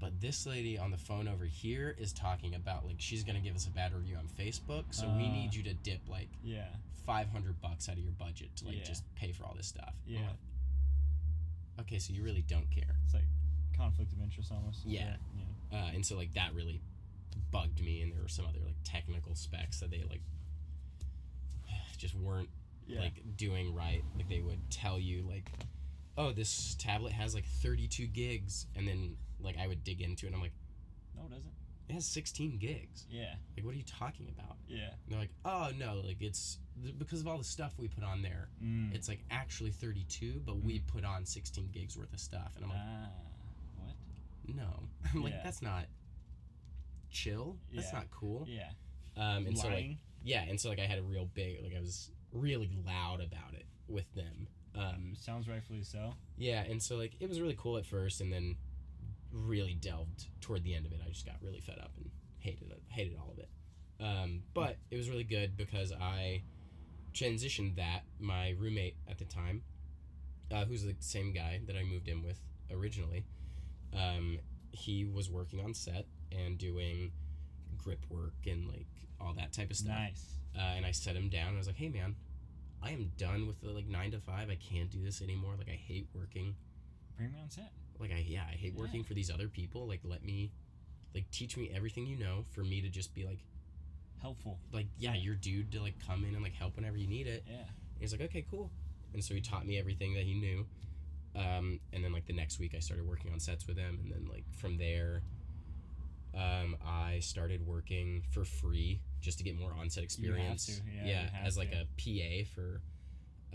but this lady on the phone over here is talking about like she's gonna give us a bad review on facebook so we Uh. need you to dip like Yeah. 500 bucks out of your budget to like Yeah. just pay for all this stuff Yeah. like, okay so you really don't care It's like conflict of interest almost. Yeah. Yeah. uh, and so like that really bugged me and there were some other like technical specs that they like [sighs] just weren't Yeah. like doing right like they would tell you like oh this tablet has like 32 gigs and then like i would dig into it and i'm like no, it doesn't. it has 16 gigs Yeah. like what are you talking about Yeah. and they're like oh no like it's because of all the stuff we put on there Mm. it's like actually 32 but we put on 16 gigs worth of stuff and i'm like ah. What? no [laughs] i'm like Yeah. that's not chill that's Yeah. not cool Yeah. um and so like yeah and so like i had a real big like i was really loud about it with them um Sounds rightfully so. yeah and so like it was really cool at first and then really delved toward the end of it. I just got really fed up and hated it, hated all of it. Um, but it was really good because I transitioned that. My roommate at the time, uh, who's the same guy that I moved in with originally, um, he was working on set and doing grip work and like all that type of stuff. Nice. Uh, and I set him down. And I was like, "Hey, man, I am done with the like nine to five. I can't do this anymore. Like, I hate working. Bring me on set. Like, I yeah, I hate Yeah. working for these other people. Like, let me, like, teach me everything you know for me to just be like, Helpful. like, yeah, your dude to like come in and like help whenever you need it." Yeah. And he's like, "Okay, cool." And so he taught me everything that he knew. Um, and then like the next week, I started working on sets with him, and then like from there, um, I started working for free just to get more on-set experience. to, yeah, have as like to. a PA for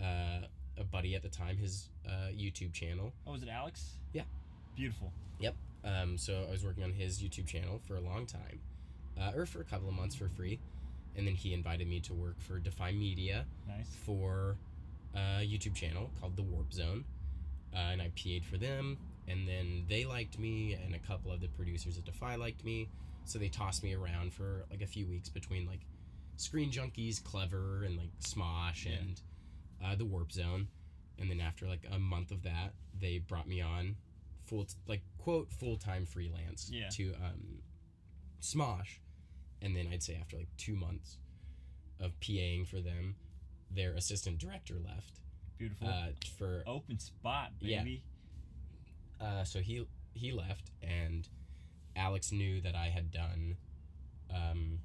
uh, a buddy at the time, his uh, YouTube channel. Oh, was it Alex? Yeah. Beautiful. Yep. Um, so I was working on his YouTube channel for a long time, uh, or for a couple of months for free, and then he invited me to work for Defy Media Nice. for a YouTube channel called The Warp Zone, uh, and I PA'd for them. And then they liked me, and a couple of the producers at Defy liked me, so they tossed me around for like a few weeks between like Screen Junkies, Clevver, and like Smosh, Yeah. and uh, The Warp Zone. And then after like a month of that, they brought me on full like quote full time freelance Yeah. to um, Smosh, and then I'd say after like two months of PAing for them, their assistant director left Beautiful. uh, for Open spot, yeah. Uh, so he he left and Alex knew that I had done um,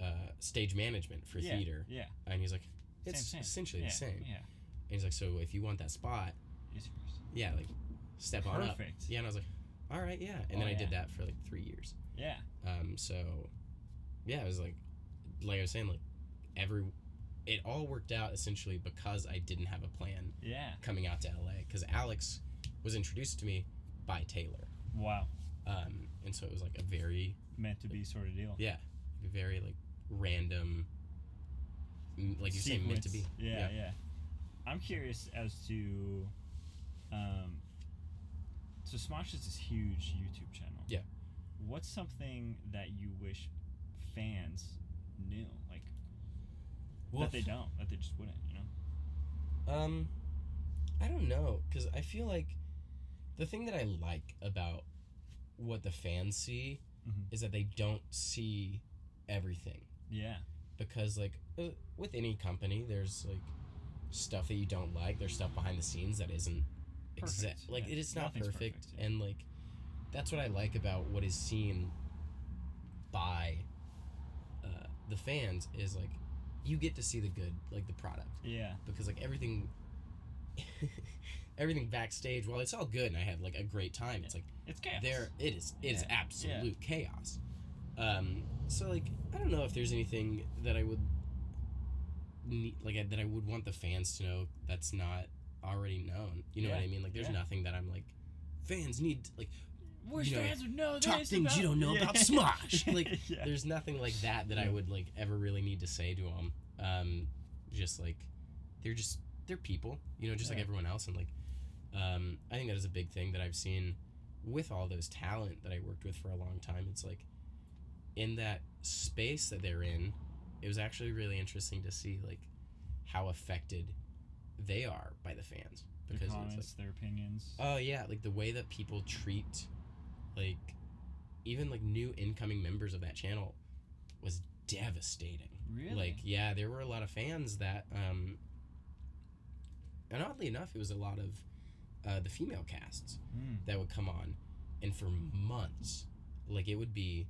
uh, stage management for yeah. theater Yeah. and he's like it's same, same. essentially yeah. the same Yeah. and he's like so if you want that spot It's yeah like step on up Perfect. yeah and I was like all right yeah and Oh, then I did that for like three years Yeah. um, so yeah it was like like I was saying like every it all worked out essentially because I didn't have a plan Yeah. coming out to LA because Alex was introduced to me by Taylor. Wow. Um, and so it was like a very, Meant to be sort of deal. yeah, very like random, like you say, meant to be. Sequence. Yeah, yeah, I'm curious as to, um, so Smosh is this huge YouTube channel. Yeah. What's something that you wish fans knew, like that they don't, that they just wouldn't, you know? Um, I don't know, cause I feel like the thing that I like about what the fans see Mhm. is that they don't see everything. Yeah. because like uh, with any company there's like stuff that you don't like there's stuff behind the scenes that isn't exact like yeah. it is not Nothing's perfect, perfect, yeah. and like that's what i like about what is seen by uh, the fans is like you get to see the good like the product Yeah. because like everything [laughs] everything backstage while it's all good and i had like a great time it's like It's chaos. there it is it is Yeah, yeah. absolute chaos um so like i don't know if there's anything that i would need like I- that i would want the fans to know that's not already known you know what i mean like there's yeah. nothing that i'm like fans need like Wish you know, fans would know this things you don't know [laughs] Yeah. about Smosh. [laughs] Like, yeah. there's nothing like that that i would like ever really need to say to them um just like they're just they're people you know just like everyone else and like um i think that is a big thing that i've seen with all those talent that i worked with for a long time it's like in that space that they're in it was actually really interesting to see like how affected they are by the fans their because it's like their opinions. Oh yeah, like the way that people treat, like, even like new incoming members of that channel, was devastating. really? Like, yeah, there were a lot of fans that, um, and oddly enough, it was a lot of uh, the female casts Mm. that would come on, and for months, like it would be,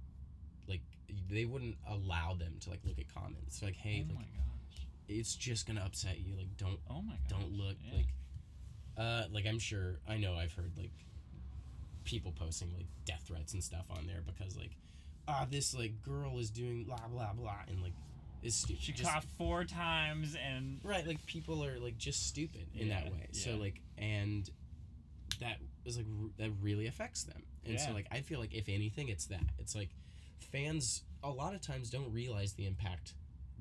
like they wouldn't allow them to like look at comments. Like, hey, oh like my gosh. it's just gonna upset you. Like, don't Oh my gosh. don't look yeah. like uh like i'm sure i know i've heard like people posting like death threats and stuff on there because like ah this like girl is doing blah blah blah and like is stupid She just- coughed four times and right like people are like just stupid in that Yeah, way so like and that is like r- that really affects them and so like i feel like if anything it's that it's like fans a lot of times don't realize the impact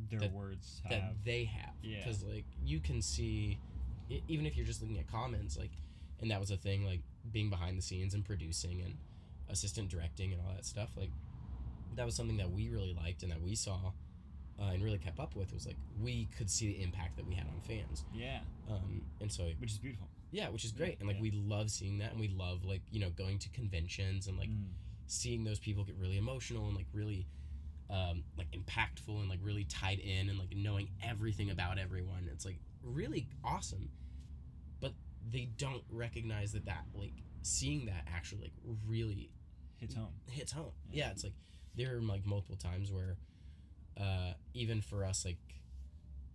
their That- words that they have Yeah. because like you can see even if you're just looking at comments like and that was a thing like being behind the scenes and producing and assistant directing and all that stuff like that was something that we really liked and that we saw uh, and really kept up with was like we could see the impact that we had on fans Yeah. um, and so Which is beautiful. Yeah which is great and like yeah. we love seeing that and we love like you know going to conventions and like Mm. seeing those people get really emotional and like really um, like impactful and like really tied in and like knowing everything about everyone it's like really awesome but they don't recognize that that like seeing that actually like really hits home. hits home Yeah. yeah it's like there are like multiple times where uh even for us like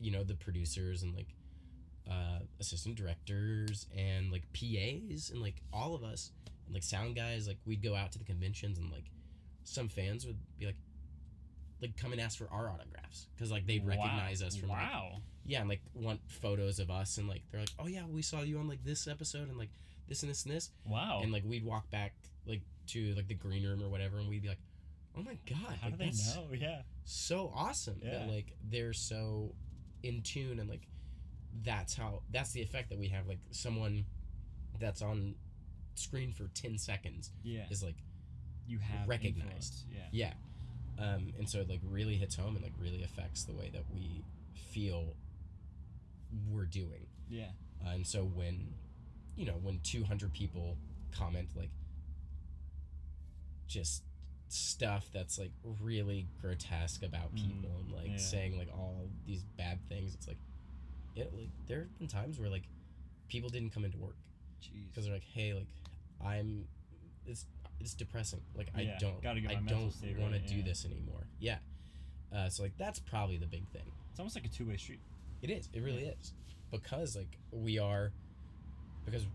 you know the producers and like uh assistant directors and like PAs and like all of us and like sound guys like we'd go out to the conventions and like some fans would be like like come and ask for our autographs because like they'd Wow. recognize us from like, wow. yeah and like want photos of us and like they're like oh yeah we saw you on like this episode and like this and this and this wow. and like we'd walk back like to like the green room or whatever and we'd be like oh my god How like, do they know? Yeah. so awesome Yeah. that like they're so in tune and like that's how that's the effect that we have like someone that's on screen for 10 seconds Yeah. is like You have recognized. influence. Yeah. yeah um and so it like really hits home and like really affects the way that we feel we're doing Yeah. uh, and so when you know when 200 people comment like just stuff that's like really grotesque about Mm, people and like yeah. saying like all these bad things it's like it like there have been times where like people didn't come into work because they're like hey like i'm it's it's depressing like Yeah, i don't i don't want right, to do yeah. this anymore yeah uh, so like that's probably the big thing It's almost like a two way street. it is. It really is. Because like we are because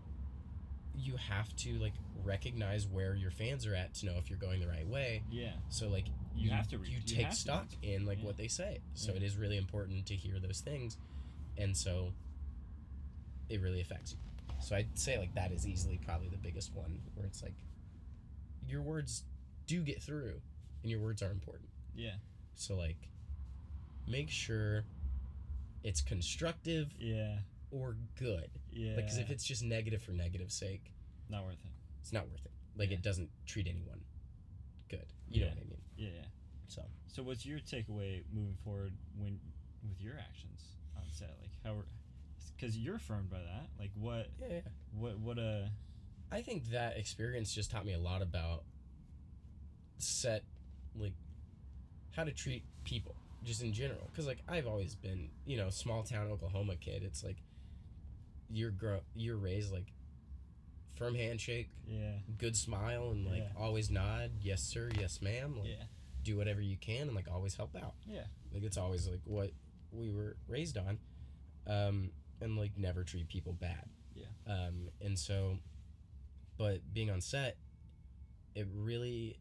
you have to like recognize where your fans are at to know if you're going the right way. Yeah. So like You have to read- you you take stock in like Yeah. what they say. So Yeah. it is really important to hear those things. And so it really affects you. So I'd say like that is easily probably the biggest one where it's like your words do get through and your words are important. Yeah. So like make sure it's constructive Yeah. or good. Yeah. Like, because if it's just negative for negative sake, not worth it. it's not worth it. Like, Yeah. it doesn't treat anyone good. You know what I mean? Yeah. yeah. So, So what's your takeaway moving forward when with your actions Like how because you're affirmed by that. Like what yeah, yeah. what what uh I think that experience just taught me a lot about set, like, how to treat people, just in general. Because, like, I've always been, you know, small town Oklahoma kid. It's like, you're, grow- you're raised, like, firm handshake, yeah good smile, and, like, Yeah. always nod, yes, sir, yes, ma'am. Like, yeah do whatever you can and like always help out. Yeah. Like it's always like what we were raised on. Um and like never treat people bad. Yeah. Um and so but being on set it really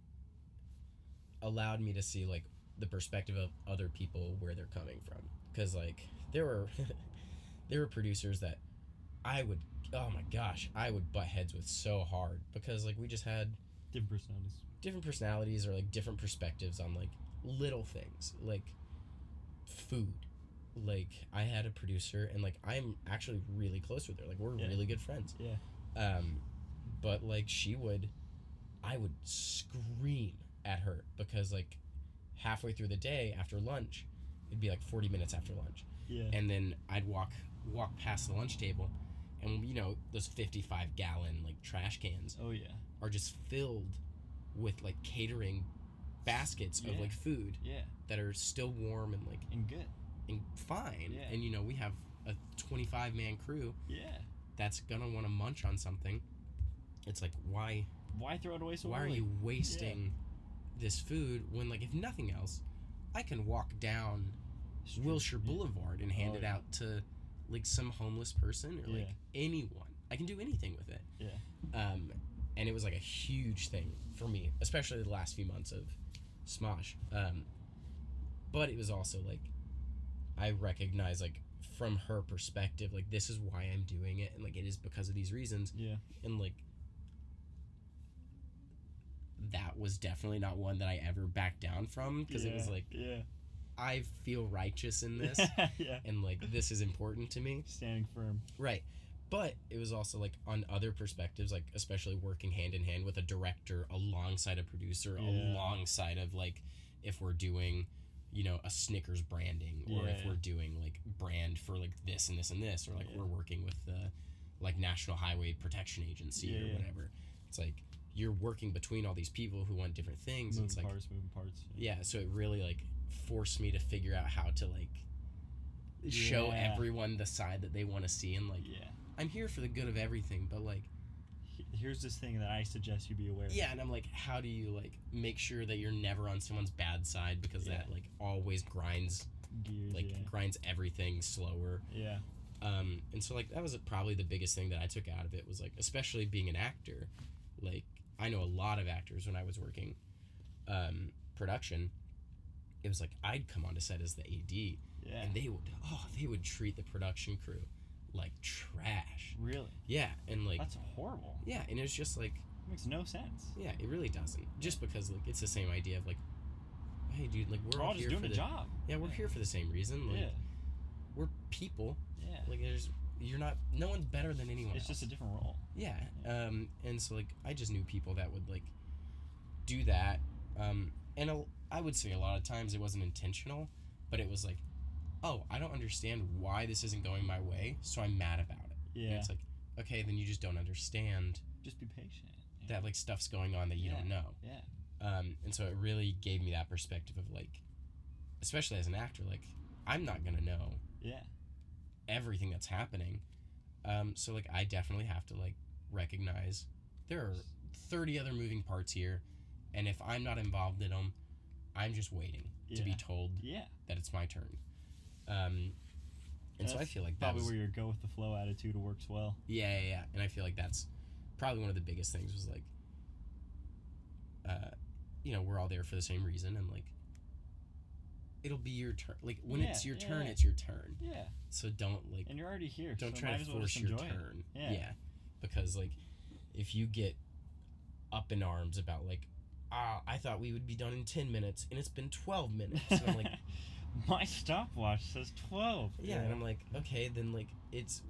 allowed me to see like the perspective of other people where they're coming from cuz like there were [laughs] there were producers that I would oh my gosh, I would butt heads with so hard because like we just had different personalities. different personalities or like different perspectives on like little things like food like i had a producer and like i'm actually really close with her like we're Yeah. really good friends Yeah. um but like she would i would scream at her because like halfway through the day after lunch it'd be like 40 minutes after lunch Yeah. and then i'd walk walk past the lunch table and you know those 55 gallon like trash cans oh yeah. are just filled with like catering baskets of like food Yeah. that are still warm and like And good. And fine. Yeah. And you know, we have a 25 man crew Yeah. that's gonna want to munch on something. It's like why Why throw it away so why are you wasting this food when like if nothing else, I can walk down Street- Wilshire yeah. Boulevard and hand Oh, it yeah. out to like some homeless person or like Yeah. anyone. I can do anything with it. Yeah. Um, and it was like a huge thing for me, especially the last few months of Smosh. Um, but it was also like I recognize like from her perspective, like this is why I'm doing it, and like it is because of these reasons, Yeah. and like that was definitely not one that I ever backed down from because it was like Yeah. I feel righteous in this, [laughs] yeah. and like this is important to me. Standing firm. Right. but it was also like on other perspectives like especially working hand in hand with a director alongside a producer Yeah. alongside of like if we're doing you know a snickers branding or if Yeah. we're doing like brand for like this and this and this or like Yeah. we're working with the like national highway protection agency Yeah, or whatever it's like you're working between all these people who want different things moving it's like parts, moving parts. yeah so it really like forced me to figure out how to like show everyone the side that they want to see and like Yeah. i'm here for the good of everything but like Here's this thing that I suggest you be aware. of. yeah and i'm like how do you like make sure that you're never on someone's bad side because Yeah. that like always grinds Gears. like yeah. grinds everything slower Yeah. um and so like that was probably the biggest thing that i took out of it was like especially being an actor like i know a lot of actors when i was working um production it was like i'd come onto set as the ad Yeah. and they would oh they would treat the production crew like trash really. yeah and like That's horrible. yeah and it's just like makes no sense. yeah it really doesn't just because like it's the same idea of like hey dude like we're, We're all here just doing for a the job. yeah we're Yeah. here for the same reason like yeah. we're people Yeah. like there's you're not no one's better than anyone It's else. just a different role. yeah um and so like i just knew people that would like do that um and a, i would say a lot of times it wasn't intentional but it was like oh i don't understand why this isn't going my way so i'm mad about it and Yeah. it's like okay then you just don't understand Just be patient. Yeah. that like stuff's going on that you don't know Yeah. um and so it really gave me that perspective of like especially as an actor like i'm not gonna know Yeah. everything that's happening. Um, so like I definitely have to like recognize there are 30 other moving parts here and if I'm not involved in them, I'm just waiting to be told Yeah. that it's my turn. Um, and so I feel like that Probably where your go with the flow attitude works well. yeah, yeah, yeah, and I feel like that's probably one of the biggest things was like, uh, you know, we're all there for the same reason and like, it'll be your turn. Like when it's your yeah, turn, yeah. it's your turn. Yeah. So don't like And you're already here. don't so try to well force your it. turn. Yeah. Yeah. Because like if you get up in arms about like ah I thought we would be done in 10 minutes and it's been 12 minutes and I'm like [laughs] My stopwatch says twelve. yeah and I'm like okay then like it's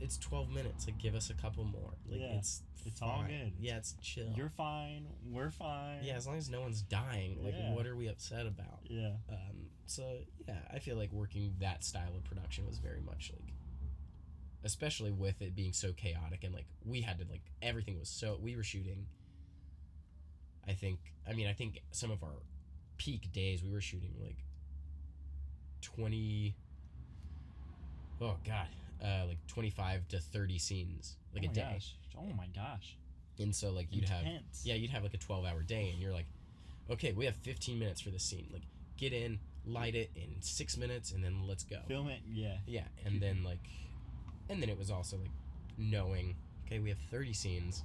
it's 12 minutes like give us a couple more like Yeah, it's it's all good. yeah it's chill You're fine. We're fine. yeah as long as no one's dying like Yeah. what are we upset about Yeah. um so yeah I feel like working that style of production was very much like especially with it being so chaotic and like we had to like everything was so we were shooting I think I mean I think some of our peak days we were shooting like 20 oh god uh like 25 to 30 scenes like oh a day Gosh. Oh my gosh. and so like you'd have yeah, you'd have like a 12 hour day, and you're like, okay, we have 15 minutes for this scene. Like, get in, light it in six minutes, and then let's go. Film it. Yeah. Yeah, and then like, and then it was also like knowing, okay, we have 30 scenes.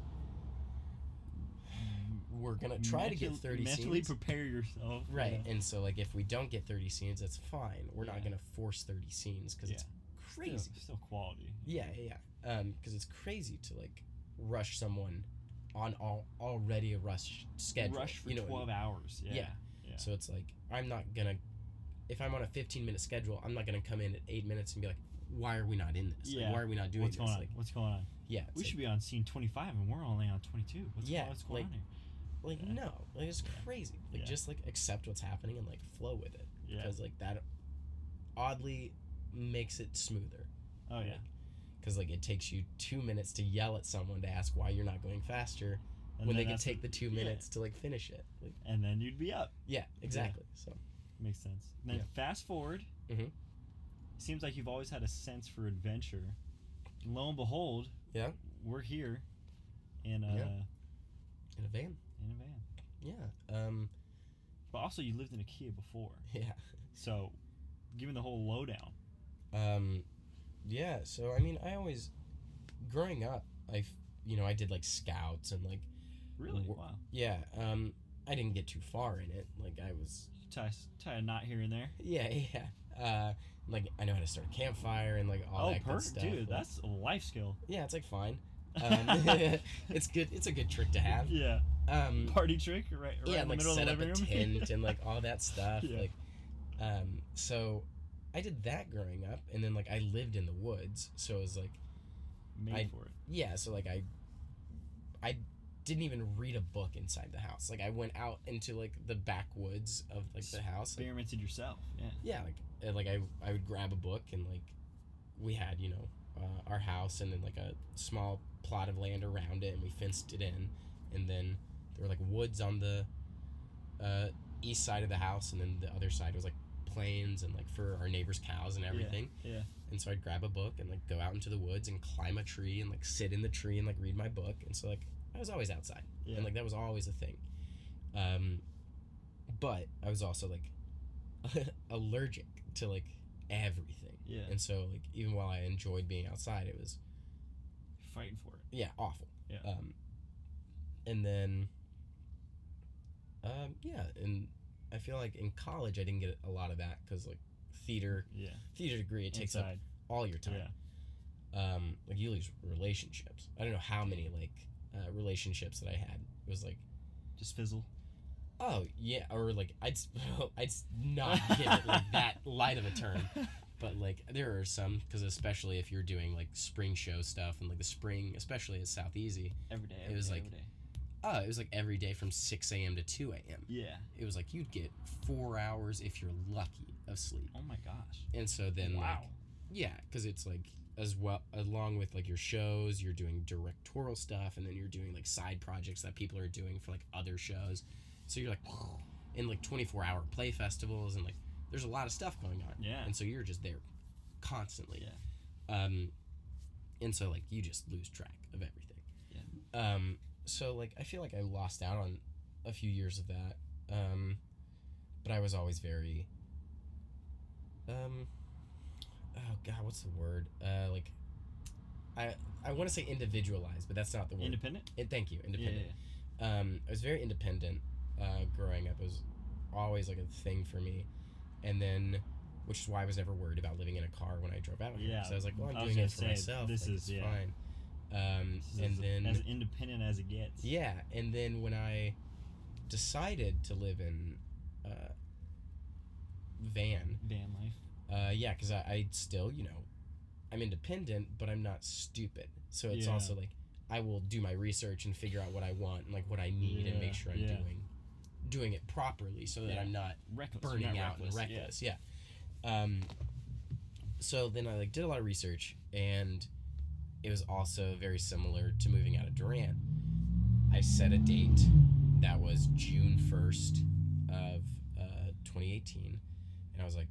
We're gonna try to get 30 Mentally scenes. prepare yourself. Right, Yeah. and so like if we don't get 30 scenes, that's fine. We're not gonna force 30 scenes because it's crazy. Still, still quality. Yeah, yeah, yeah. Um, because it's crazy to like rush someone on all already a rush schedule. Rush for you know what I mean? twelve hours. Yeah. Yeah. Yeah. So it's like I'm not gonna if I'm on a 15 minute schedule, I'm not gonna come in at eight minutes and be like, why are we not in this? Like, Yeah. why are we not doing What's this? going on? Like, What's going on? yeah, We like, should be on scene twenty five and we're only on twenty two. What's, Yeah, what's going like- on here? Like yeah. no, like it's crazy. Like Yeah. just like accept what's happening and like flow with it Yeah. because like that oddly makes it smoother. Oh yeah. Because like it takes you two minutes to yell at someone to ask why you're not going faster And when they can take the two yeah. minutes to like finish it. Like and then you'd be up. yeah, exactly. So Makes sense. And then Yeah. fast forward. Mhm. Seems like you've always had a sense for adventure. And lo and behold, Yeah. we're here in a Yeah. in a van. In a van. Yeah. Um. But also, you lived in a Kia before, Yeah. so given the whole lowdown. Um, yeah. So I mean, I always, growing up, I you know, I did like scouts and like, Really? Wow. yeah. Um, I didn't get too far in it. Like I was, Tie, tie a knot here and there. yeah, [laughs] yeah. Uh, like I know how to start a campfire and like all oh, that good perfect, stuff. dude. Like, That's a life skill. yeah, it's like fine. [laughs] Um, [laughs] it's good. It's a good trick to have. Yeah. Um, Party trick, right? Right yeah, in the like middle set of the up a room. [laughs] tent and like all that stuff. Yeah. Like, um, so I did that growing up, and then like I lived in the woods, so it was like Made I- for it. yeah so like i i didn't even read a book inside the house like i went out into like the backwoods of like the house like, Experimented yourself. Yeah. yeah like and, like I, I would grab a book and like we had you know uh, our house and then like a small plot of land around it and we fenced it in and then there were like woods on the uh, east side of the house and then the other side was like plains and like for our neighbors cows and everything Yeah. yeah. and so I'd grab a book and like go out into the woods and climb a tree and like sit in the tree and like read my book. And so like I was always outside. Yeah. And like that was always a thing. Um but I was also like [laughs] allergic to like everything. Yeah. And so like even while I enjoyed being outside, it was Fighting for it. yeah, awful. Yeah. Um and then um yeah, and I feel like in college I didn't get a lot of that cuz like theater Yeah. theater degree it takes up all your time Yeah. um like you lose relationships i don't know how many like uh, relationships that i had it was like Just fizzle. oh yeah or like i'd [laughs] i'd not give it like that [laughs] light of a term but like there are some because especially if you're doing like spring show stuff and like the spring especially at south easy Every day. It was day, like- oh it was like every day from 6 a.m to 2 a.m Yeah. it was like you'd get four hours if you're lucky of sleep Oh my gosh. and so then wow. like Yeah, because it's like as well along with like your shows, you're doing directorial stuff, and then you're doing like side projects that people are doing for like other shows. So you're like in like 24 hour play festivals, and like there's a lot of stuff going on. Yeah. and so you're just there constantly. Yeah. Um, and so like you just lose track of everything. Yeah. Um, so like I feel like I lost out on a few years of that. Um, but I was always very. Um, oh God, what's the word? Uh, like, I I want to say individualized, but that's not the word. Independent. Thank you, Yeah. independent. Um, I was very independent uh, growing up. It was always like a thing for me, and then, which is why I was never worried about living in a car when I drove out here. Yeah, So I was like, well, I'm doing it for say, myself. this like, is- yeah. fine. Um, and as, then as independent as it gets. yeah, and then when I decided to live in uh, van, Van life. uh, yeah, because I, I still, you know, I'm independent, but I'm not stupid. So it's Yeah. also like I will do my research and figure out what I want and like what I need and make sure I'm yeah. doing doing it properly so that Yeah. I'm not Reckless. Burning not out and reckless, yeah. reckless. Yeah. Um. So then I like did a lot of research, and it was also very similar to moving out of Durant. I set a date that was June first of uh, 2018, and I was like,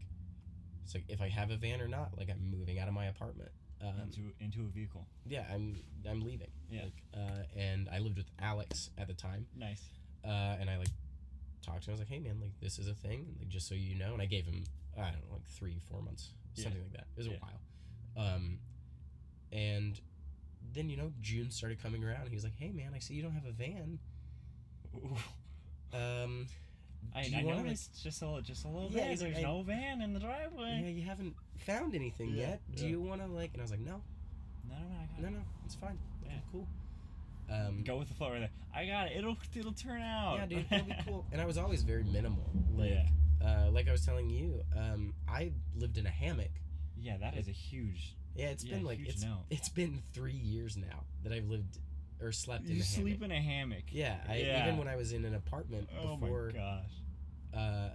"It's like if I have a van or not, like I'm moving out of my apartment." Um, into into a vehicle. yeah, I'm I'm leaving. Yeah. Like, uh, and I lived with Alex at the time Nice. uh, and I like talked to him. I was like, "Hey, man, like this is a thing, like just so you know." And I gave him I don't know, like three, four months, Yeah. something like that. It was Yeah. a while. Um, and then you know June started coming around. He was like, "Hey, man, I see you don't have a van. [laughs] Um, I, I wanna, like- noticed just a just a little Yeah, bit. There's I- no van in the driveway. yeah, you haven't found anything Yeah, yet. Do yeah. you want to like?" And I was like, "No, No, no, no. I got no, it. no, it's fine. Okay, Yeah. cool." Um, Go with the flow right there. I got it. It'll it'll turn out. yeah, dude, [laughs] it'll be cool. And I was always very minimal. Like, yeah. uh, like I was telling you, um, I lived in a hammock Yeah, that is a huge. Yeah, it's Yeah, been like it's it's been three years now that I've lived or slept in You a sleep hammock. in a hammock. Yeah, I, Yeah. even when I was in an apartment Oh before. my gosh. Uh,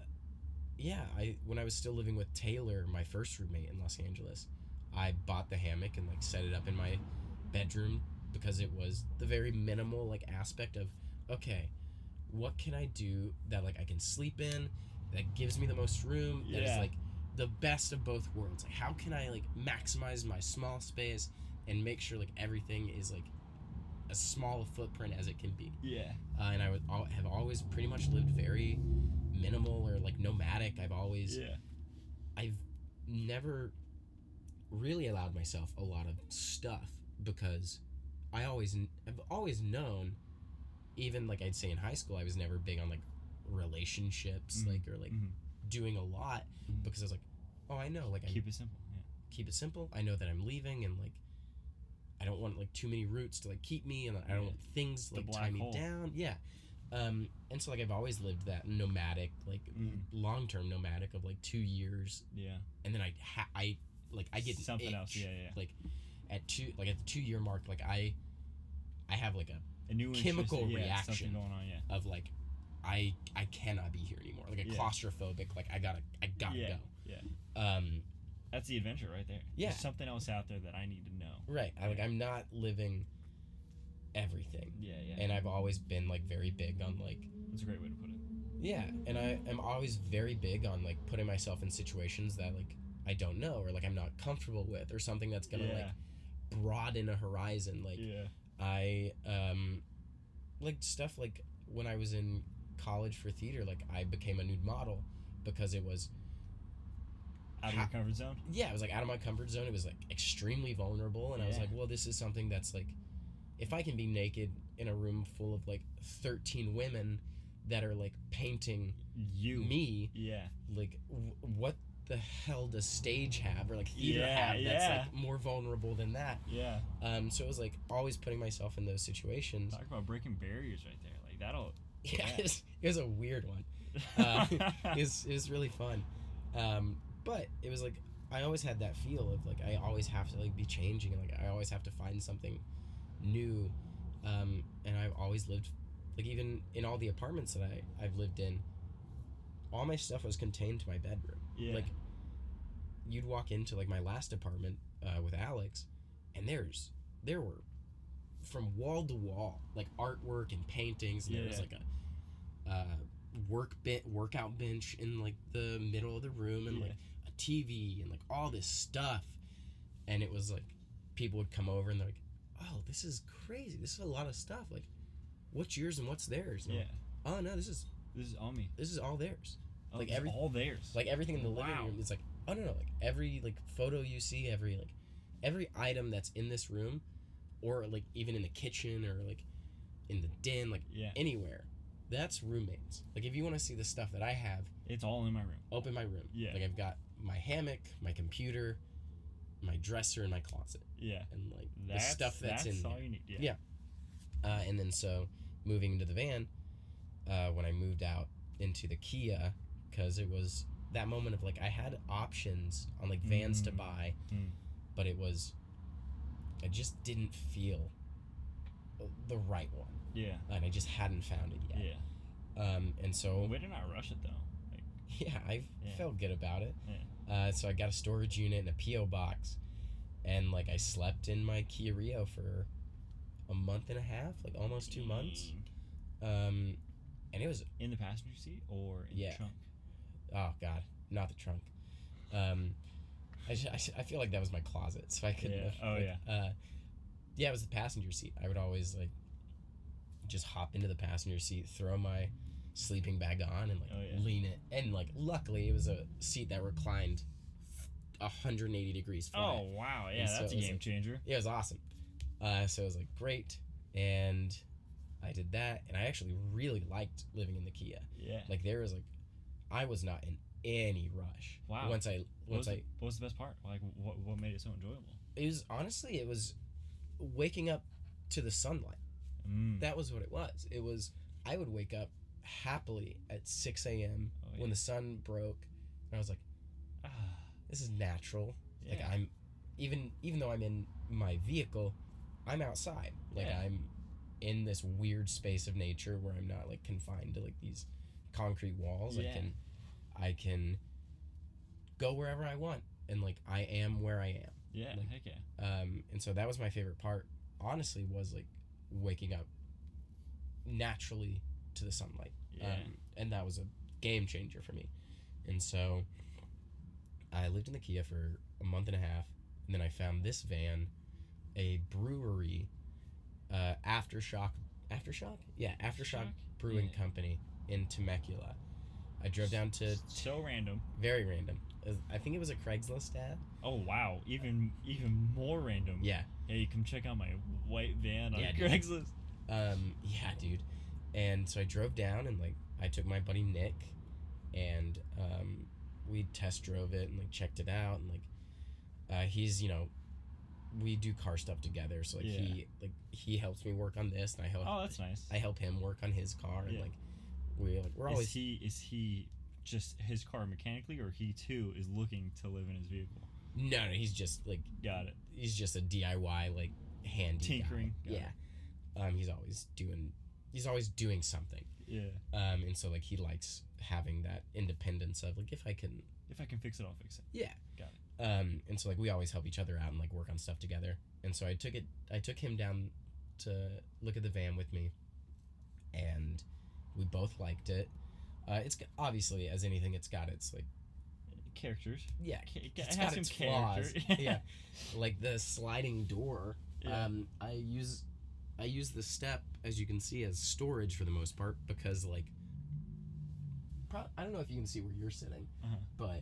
yeah, I when I was still living with Taylor, my first roommate in Los Angeles, I bought the hammock and like set it up in my bedroom because it was the very minimal like aspect of okay, what can I do that like I can sleep in that gives me the most room that is Yeah. like the best of both worlds. Like how can I like maximize my small space and make sure like everything is like as small a footprint as it can be Yeah. uh, and I would al- have always pretty much lived very minimal or like nomadic. I've always Yeah. I've never really allowed myself a lot of stuff because I always I've always known even like I'd say in high school I was never big on like relationships Mhm. like or like Mhm. Doing a lot because I was like oh I know like I Keep it simple. Yeah. keep it simple. I know that I'm leaving and like I don't want like too many roots to like keep me and I don't Yeah. want things The like tie me hole. down. Yeah. Um and so like I've always lived that nomadic like Mhm. long-term nomadic of like 2 years Yeah. and then I ha- I like I get something else. itch. Yeah, yeah. Like at two like at the two year mark, like I, I have like a A new Chemical yeah, reaction. Going on. Yeah. of like, I I cannot be here anymore. Like a Yeah. claustrophobic. Like I gotta I gotta Yeah, go. yeah. Um. That's the adventure right there. Yeah. There's something else out there that I need to know. Right. I like I'm not living everything, Yeah, yeah. and I've always been like very big on like That's a great way to put it. Yeah, and I am always very big on like putting myself in situations that like I don't know or like I'm not comfortable with or something that's gonna yeah. like broaden a horizon. Like yeah. I um like stuff like when I was in college for theater, like I became a nude model because it was Out of your comfort zone. yeah, it was like out of my comfort zone. It was like extremely vulnerable and I was like, well, this is something that's like if I can be naked in a room full of like 13 women that are like painting You. me Yeah. like w- what the hell does stage have or like theater Yeah, have that's yeah. like more vulnerable than that Yeah. um so it was like always putting myself in those situations Talk about breaking barriers right there. Like that'll. Yeah, Yeah. It, was, it was a weird one [laughs] uh, it was, it was really fun um but it was like i always had that feel of like i always have to like be changing like i always have to find something new um and i've always lived like even in all the apartments that I, i've lived in all my stuff was contained to my bedroom yeah. like you'd walk into like my last apartment uh, with Alex, and there's there were from wall to wall like artwork and paintings. And There was like a uh, work bit workout bench in like the middle of the room, and Yeah. like a TV and like all this stuff. And it was like people would come over and they're like, "Oh, this is crazy! This is a lot of stuff. Like, what's yours and what's theirs?" And yeah. like, oh no, this is This is on me. this is all theirs. Oh, Like every- all theirs. like everything in the living room is like oh no no like every like photo you see every like every item that's in this room or like even in the kitchen or like in the den like yeah. anywhere that's roommates like if you want to see the stuff that i have It's all in my room. open my room Yeah. like i've got my hammock my computer my dresser and my closet Yeah. and like That's the stuff that's, in all there you need. Yeah. Yeah. uh, and then so moving into the van uh, when i moved out into the kia because it was that moment of like i had options on like vans to Mm. buy Mm. but it was i just didn't feel the right one Yeah. and i just hadn't found it yet Yeah. um, and so We did not rush it though. Like, [laughs] yeah i Yeah. felt good about it Yeah. uh, so i got a storage unit and a po box and like i slept in my kia rio for a month and a half like almost two months um, and it was In the passenger seat or in Yeah. the trunk? oh god not the trunk um I, I, I feel like that was my closet so i couldn't Yeah. Oh, like, yeah. uh yeah it was the passenger seat i would always like just hop into the passenger seat throw my sleeping bag on and like Oh, yeah. lean it and like luckily it was a seat that reclined 180 degrees flat Oh wow. Yeah, And so that's a game like- changer. it was awesome uh so it was like great and i did that and i actually really liked living in the kia Yeah. like there was like i was not in any rush Wow. once i once i the, what was the best part? Like, what, what made it so enjoyable? it was honestly it was waking up to the sunlight Mm. that was what it was it was i would wake up happily at 6 a.m Oh, yeah. when the sun broke and i was like Ah, this is natural yeah. like i'm even even though i'm in my vehicle i'm outside like Yeah. i'm in this weird space of nature where i'm not like confined to like these concrete walls Yeah. i can i can go wherever i want and like i am where i am yeah. like- heck yeah. um and so that was my favorite part honestly was like waking up naturally to the sunlight Yeah. um, and that was a game changer for me and so i lived in the kia for a month and a half and then i found this van a brewery uh, aftershock aftershock yeah aftershock Aftershock? brewing Yeah. company in temecula i drove down to so random. very random Uh, i think it was a craigslist ad Oh wow, even even more random. yeah Hey, come check out my white van on Yeah, [laughs] dude. Craigslist. Um, yeah, dude. And so I drove down and like I took my buddy Nick and um, we test drove it and like checked it out and like uh, he's you know we do car stuff together so like Yeah. he like he helps me work on this and I help Oh, that's nice. I help him work on his car and Yeah. like we like we're is he is he just his car mechanically, or he too is looking to live in his vehicle? No, no, he's just like Got it. he's just a DIY like handy guy. Tinkering. Got Yeah. Um, he's always doing he's always doing something. Yeah. Um, and so like he likes having that independence of like if I can If I can fix it, I'll fix it. yeah. Got it. Um, and so like we always help each other out and like work on stuff together. And so I took it I took him down to look at the van with me, and we both liked it. Uh, it's obviously as anything, it's got its like Characters. yeah, It has got some its flaws. [laughs] yeah, like the sliding door. Yeah. Um, I use I use the step as you can see as storage for the most part because like pro- I don't know if you can see where you're sitting, Uh-huh. but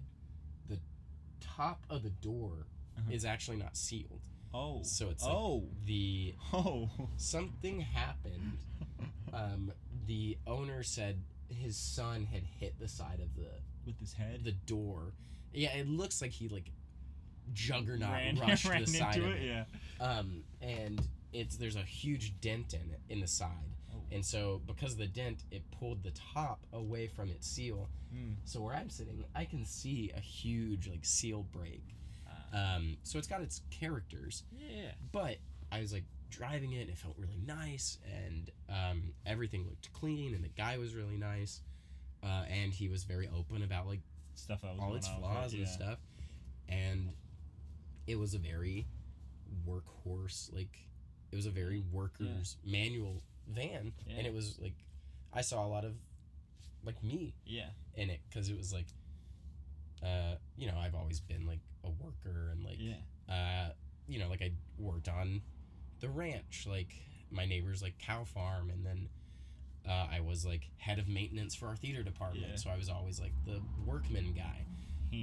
the top of the door Uh-huh. is actually not sealed. Oh. So it's like oh. the [laughs] Oh. something happened. [laughs] Um, the owner said his son had hit the side of the With his head. the door. Yeah, it looks like he like juggernaut ran, [laughs] rushed ran the side into of it. it. Yeah. Um, and it's there's a huge dent in it in the side, Oh. and so because of the dent, it pulled the top away from its seal. Mm. So where I'm sitting, I can see a huge like seal break. Ah. Um, so it's got its characters, yeah. but I was like driving it, and it felt really nice, and um, everything looked clean, and the guy was really nice, uh, and he was very open about like Stuff I was all its on with flaws and stuff and it was a very workhorse like it was a very workers manual van Yeah. and it was like i saw a lot of like me Yeah. in it because it was like uh you know i've always been like a worker and like Yeah. uh you know like i worked on the ranch like my neighbor's like cow farm and then uh, i was like head of maintenance for our theater department Yeah. so i was always like the workman guy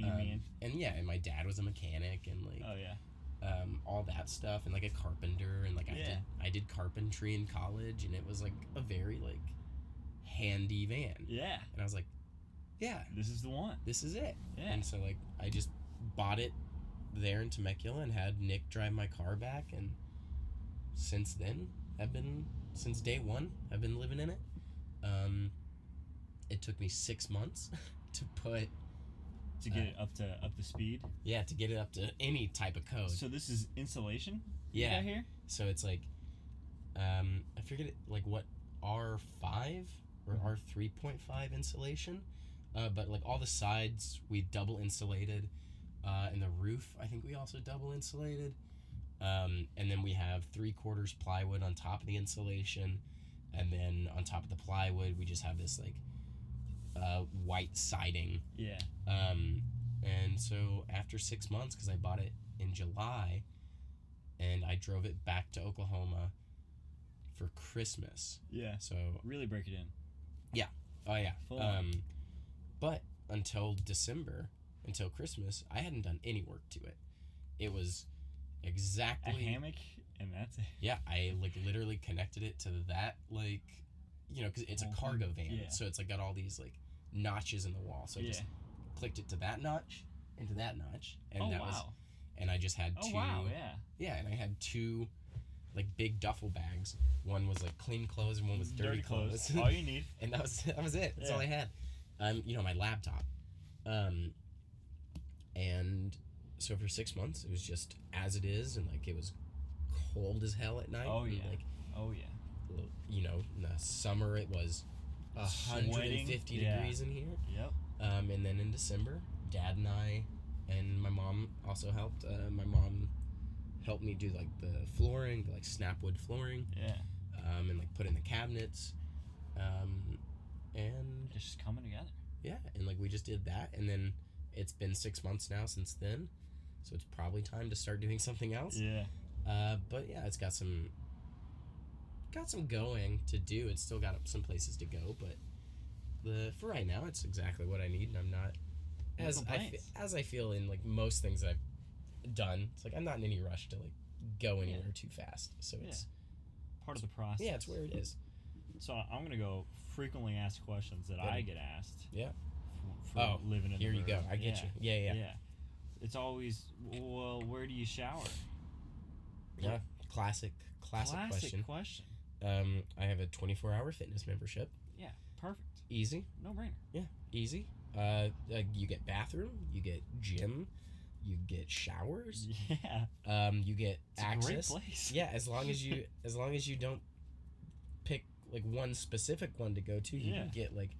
um, and yeah, and my dad was a mechanic and like oh yeah. um, all that stuff, and like a carpenter, and like I Yeah. did I did carpentry in college, and it was like a very like handy van, Yeah. and I was like, yeah, This is the one. this is it. Yeah. And so like I just bought it there in Temecula and had Nick drive my car back, and since then I've been since day one I've been living in it. Um, it took me six months [laughs] to put to get uh, it up to up to speed. yeah to get it up to any type of code. So this is insulation. Yeah. here. So it's like, um, I forget it, like what R five or Mhm. R three point five insulation, uh, but like all the sides we double insulated, uh, and the roof I think we also double insulated, um, and then we have three quarters plywood on top of the insulation, and then on top of the plywood we just have this like, uh, white siding, Yeah. um, and so after six months, because I bought it in July, and I drove it back to Oklahoma for Christmas. Yeah. So Really break it in. Yeah. Oh yeah, Full on. um, but until December, until Christmas, I hadn't done any work to it. It was A exactly hammock, and that's it. yeah. I like literally connected it to that like, you know, because it's a cargo van, yeah. so it's like got all these like notches in the wall. So I yeah. just clicked it to that notch, into that notch, and oh that wow. was and I just had oh two. wow. Yeah. Yeah, and I had two, like big duffel bags. One was like clean clothes, and one was dirty, clothes. All you need. [laughs] and that was that was it. That's all I Yeah. had. Um, you know, my laptop. Um, and so for six months, it was just as it is, and like it was cold as hell at night. Oh, and, yeah. Like Oh yeah. you know, in the summer it was hundred Sweating, and fifty yeah. degrees in here. Yep. Um, and then in December, Dad and I, and my mom also helped. Uh, my mom helped me do like the flooring, the, like snap wood flooring, Yeah. um, and like put in the cabinets. Um, and It's just coming together. yeah, and like we just did that, and then it's been six months now since then, so it's probably time to start doing something else. Yeah. Uh, but yeah, it's got some got some going to do. It's still got some places to go, but the for right now, it's exactly what I need, and I'm not No as I as I feel in like most things I've done. It's like I'm not in any rush to like go anywhere too fast. So it's Part of the process. yeah, it's where it is. So I'm gonna go frequently asked questions that Good. I get asked. Yeah. For, for Oh, living in Here you go. I get yeah. you. Yeah, yeah, Yeah. It's always well. Where do you shower? yeah. Classic, classic, question. question. Um, I have a 24 hour fitness membership. Yeah. Perfect. Easy, No brainer. Yeah easy. Uh, uh, you get bathroom, you get gym, you get showers, [laughs] Yeah. um, you get It's access. place. Yeah, as long as you [laughs] as long as you don't pick like one specific one to go to, you Yeah. can get like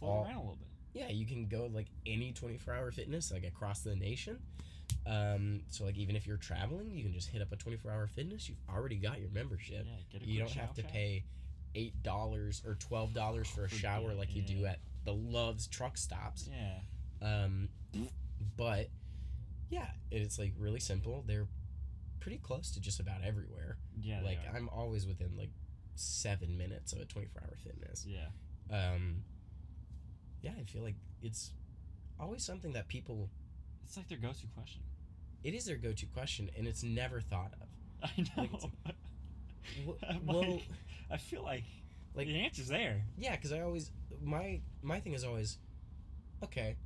Float all- around a little bit. Yeah, you can go like any 24 hour fitness like across the nation. Um, so like even if you're traveling, you can just hit up a 24 hour fitness. You've already got your membership. Yeah. Get a You don't have to pay eight dollars or twelve dollars for a shower like you do at the Love's truck stops. Yeah. Um, but yeah, it's like really simple. They're pretty close to just about everywhere. Yeah. like. I'm always within like seven minutes of a 24 hour fitness. Yeah. Um, yeah, I feel like it's always something that people. It's like their go-to question. It is their go-to question, and it's never thought of. [laughs] I know. Like, it's [laughs] W- I'm well, I feel like like- the answer's there. yeah, because I always my my thing is always, okay,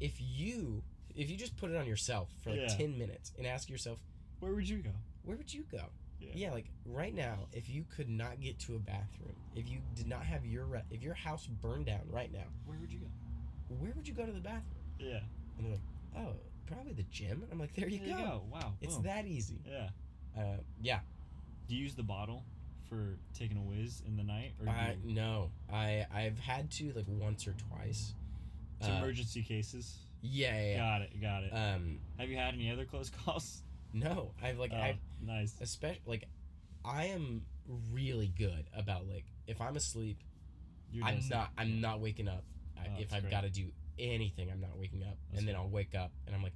if you if you just put it on yourself for like Yeah. ten minutes and ask yourself, Where would you go? where would you go? Yeah. Yeah, like right now, if you could not get to a bathroom, if you did not have your re- if your house burned down right now, Where would you go? where would you go to the bathroom? Yeah. And they're like, oh, probably the gym. I'm like, there you, There go. Wow. It's boom. that easy. Yeah. Uh, yeah. Do you use the bottle for taking a whiz in the night, or you, no. I I've had to like once or twice. to Uh, emergency cases? yeah, yeah, Got it. Got it. Um, Have you had any other close [laughs] calls? no. I've like Oh, I've nice. especially like I am really good about like if I'm asleep, You're I'm not. I'm not waking up. I, Oh, if I've got to do anything, I'm not waking up, That's and then. I'll wake up and I'm like,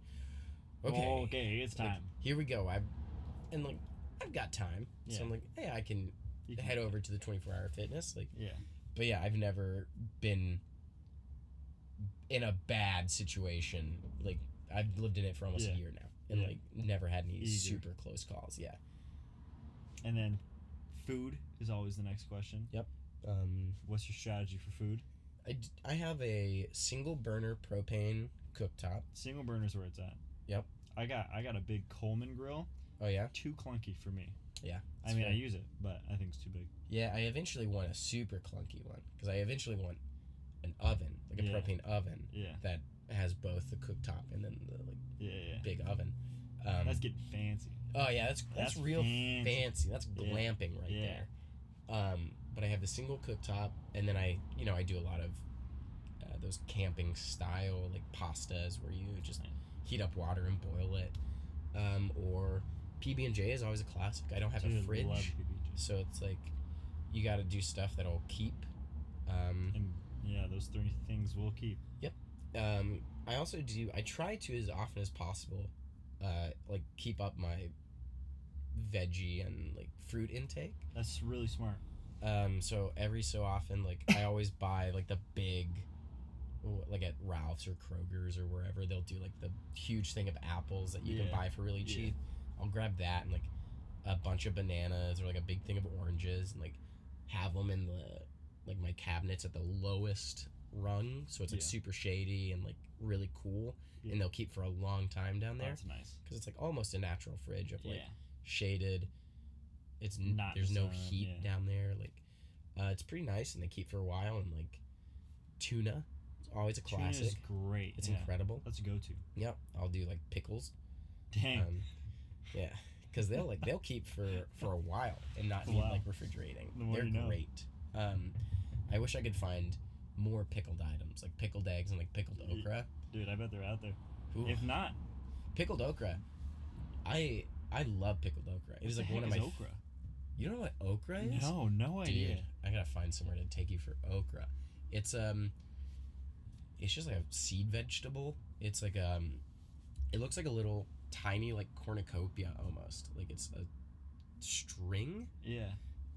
okay, Oh, okay, it's like, time. here we go. I've and like I've got time, Yeah. so I'm like, hey, I can can- head over to the 24 hour fitness. Like, Yeah. but yeah, I've never been in a bad situation. Like, I've lived in it for almost Yeah. a year now, and Yeah. like never had any super close calls. Yeah. And then, food is always the next question. Yep. Um, What's your strategy for food? I, d- I have a single burner propane cooktop. Single burner's where it's at. Yep. I got I got a big Coleman grill. Oh yeah, Too clunky for me. Yeah, I mean, fair. I use it, but I think it's too big. yeah. I eventually want a super clunky one because I eventually want an oven, like a Yeah. propane oven Yeah. that has both the cooktop and then the like Yeah. Yeah. big oven. Um, That's getting fancy. oh yeah, that's that's, That's real fancy. fancy. That's Yeah. glamping right Yeah. there. Um, but I have the single cooktop, and then I, you know, I do a lot of uh, those camping style like pastas where you just heat up water and boil it. Um, or PB and J is always a classic. I don't have Dude, a fridge, so it's like you got to do stuff that'll keep. Um, And yeah, those three things will keep. Um, I also do. I try to as often as possible, uh, like keep up my veggie and like fruit intake. That's really smart. Um, so every so often, like I always [laughs] buy like the big, like at Ralph's or Kroger's or wherever they'll do like the huge thing of apples that you Yeah. can buy for really Yeah. cheap. I'll grab that and like a bunch of bananas or like a big thing of oranges and like have them in the like my cabinets at the lowest rung, so it's like Yeah. super shady and like really cool, Yeah. and they'll keep for a long time down there That's nice. because it's like almost a natural fridge of like yeah. shaded. It's Not there's no sun, heat down there. Like, uh, it's pretty nice, and they keep for a while. And like, tuna, it's always a classic. Tuna is great. It's incredible. That's a go-to. Yep, I'll do like pickles. Dang. Um, yeah, because they'll like they'll keep for for a while and not [laughs] need like refrigerating. The They're you know. great. Um, I wish I could find more pickled items like pickled eggs and like pickled okra. Dude, I bet they're out there. Ooh, If not, pickled okra. I I love pickled okra. It is like one of my. is f- okra. you don't know what okra is? No, no idea. Dude. I gotta find somewhere to take you for okra. It's um, it's just like a seed vegetable. It's like um, it looks like a little tiny like cornucopia almost. Like it's a string, Yeah.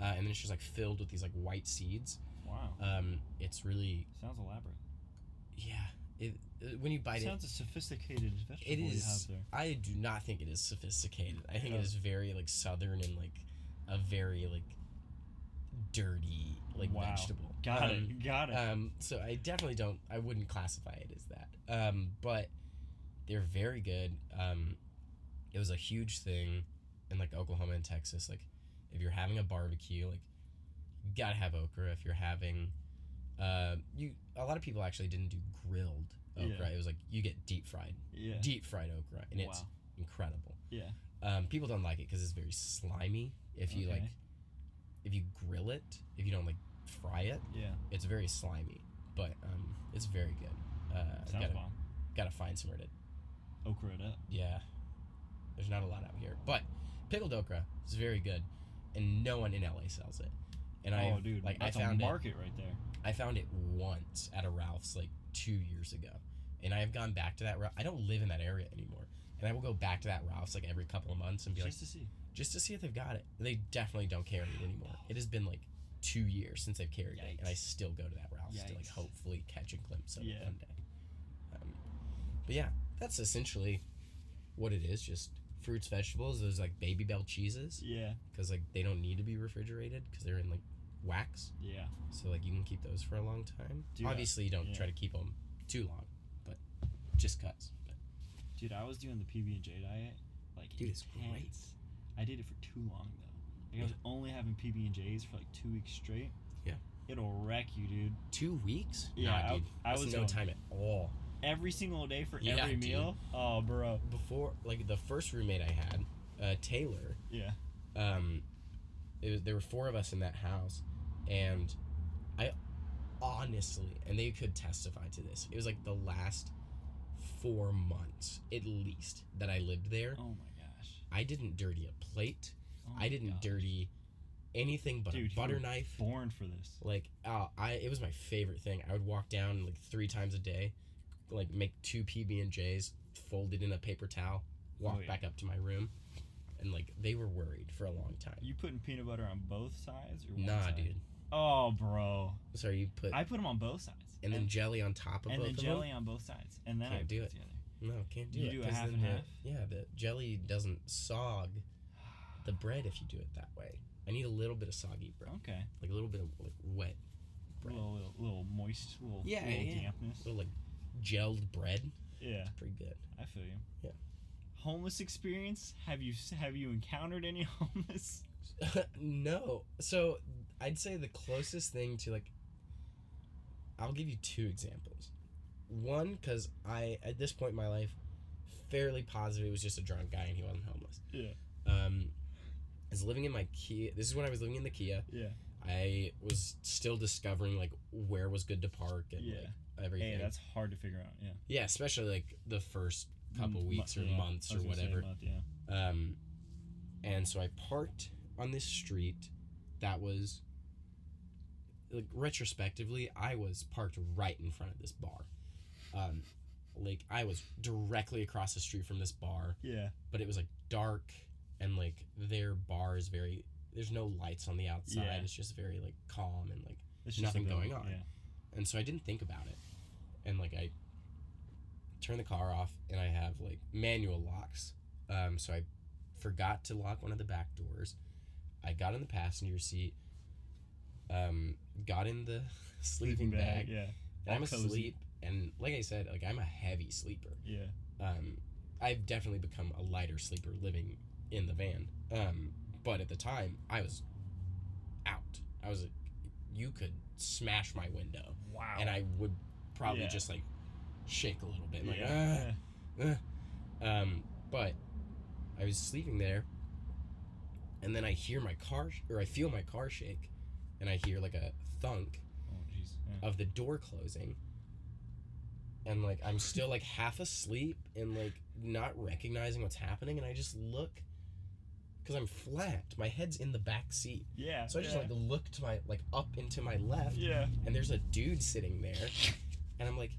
uh, and then it's just like filled with these like white seeds. Wow. Um, it's really Sounds elaborate. yeah. It, it- when you bite it, Sounds a sophisticated vegetable it you have there. I do not think it is sophisticated. I think Yeah. it is very like southern and like a very like dirty like Wow. vegetable. Got Um, it. Got it. Um, so I definitely don't. I wouldn't classify it as that. Um, but they're very good. Um, it was a huge thing in like Oklahoma and Texas. Like, if you're having a barbecue, like you gotta have okra. If you're having Uh, you a lot of people actually didn't do grilled okra. Yeah. It was like you get deep fried, Yeah. deep fried okra, and it's incredible. Yeah. Um, people don't like it because it's very slimy. If you like, if you grill it, if you don't like fry it, Yeah. it's very slimy. But um, it's very good. Uh, Sounds gotta bomb. gotta find somewhere to. Okra it up. Yeah, there's not a lot out here, but pickled okra is very good, and no one in LA sells it. And I oh, dude, like that's I found a it. market right there. I found it once at a Ralph's like two years ago, and I have gone back to that. Ralph. I don't live in that area anymore, and I will go back to that Ralph's like every couple of months and be Just like, to see. just to see if they've got it. They definitely don't carry it anymore. It has been like two years since they've carried it, and I still go to that Ralph's to like hopefully catch a glimpse of it one day. Um, but yeah, that's essentially what it is. Just fruits, vegetables. Those like Babybel cheeses Yeah. because like they don't need to be refrigerated because they're in like wax. Yeah. So like you can keep those for a long time. Dude, I- Obviously, you don't yeah. try to keep them too long, but just cuts. But Dude, I was doing the PB and J diet. Like, Dude, it's great. I did it for too long though. Like, I was only having PB and J's for like two weeks straight. Yeah. It'll wreck you, dude. two weeks? Yeah, nah, I- dude. I That's was no time at all. Every single day for Yeah, every dude. meal. Oh, bro. Before, like the first roommate I had, uh, Taylor. Yeah. Um, it was, there were four of us in that house, and I honestly, and they could testify to this. It was like the last four months, at least, that I lived there. Oh my gosh. I didn't dirty a plate. Oh I didn't gosh. dirty anything but Dude, a butter knife. Born for this. Like, oh, I it was my favorite thing. I would walk down like three times a day, like make two PB and J's, folded in a paper towel, walk Oh, yeah. back up to my room, and like they were worried for a long time. You putting peanut butter on both sides or one Nah, side? dude. Oh, bro. Sorry, you put I put them on both sides. and then jelly on top of and both then of jelly on both sides, and then I Can't put do it it. together. No, can't do You it. do a 'cause half then and the, half? Yeah, the jelly doesn't sog the bread if you do it that way. I need a little bit of soggy bread, Okay. like a little bit of like wet, A Bread. little, little, little moist, little, Yeah, little yeah. dampness. little like gelled bread. Yeah, Pretty good. I feel you. Yeah. Homeless experience? Have you have you encountered any [laughs] homeless? [laughs] no. So I'd say the closest thing to like I'll give you two examples. One, because I at this point in my life, fairly positive it was just a drunk guy and he wasn't homeless. Yeah. Um, I was living in my Kia. This is when I was living in the Kia. Yeah. I was still discovering like where was good to park and Yeah. like everything. Hey, that's hard to figure out. Yeah. yeah, especially like the first couple weeks or yeah, months or was gonna say whatever. month, yeah. Um, and so I parked on this street that was like retrospectively, I was parked right in front of this bar. Um, like I was directly across the street from this bar, Yeah. but it was like dark and like their bar is very there's no lights on the outside. Yeah. It's just very like calm and like It's Nothing going on. Yeah. and so I didn't think about it. And like I turn the car off and I have like manual locks. Um, so I forgot to lock one of the back doors. I got in the passenger seat. Um, got in the [laughs] sleeping bag. Yeah. and I'm cozy. asleep. And like I said, like I'm a heavy sleeper. Yeah. Um, I've definitely become a lighter sleeper living in the van. Um, but at the time, I was out. I was, you could smash my window, Wow. and I would probably Yeah. just like shake a little bit, like yeah. ah. ah." Um, but I was sleeping there, and then I hear my car, sh- or I feel my car shake, and I hear like a thunk Oh jeez. Yeah. of the door closing and like i'm still like [laughs] half asleep and like not recognizing what's happening and i just look because i'm flat my head's in the back seat Yeah. so i just yeah. like look to my like up into my left Yeah. and there's a dude sitting there and i'm like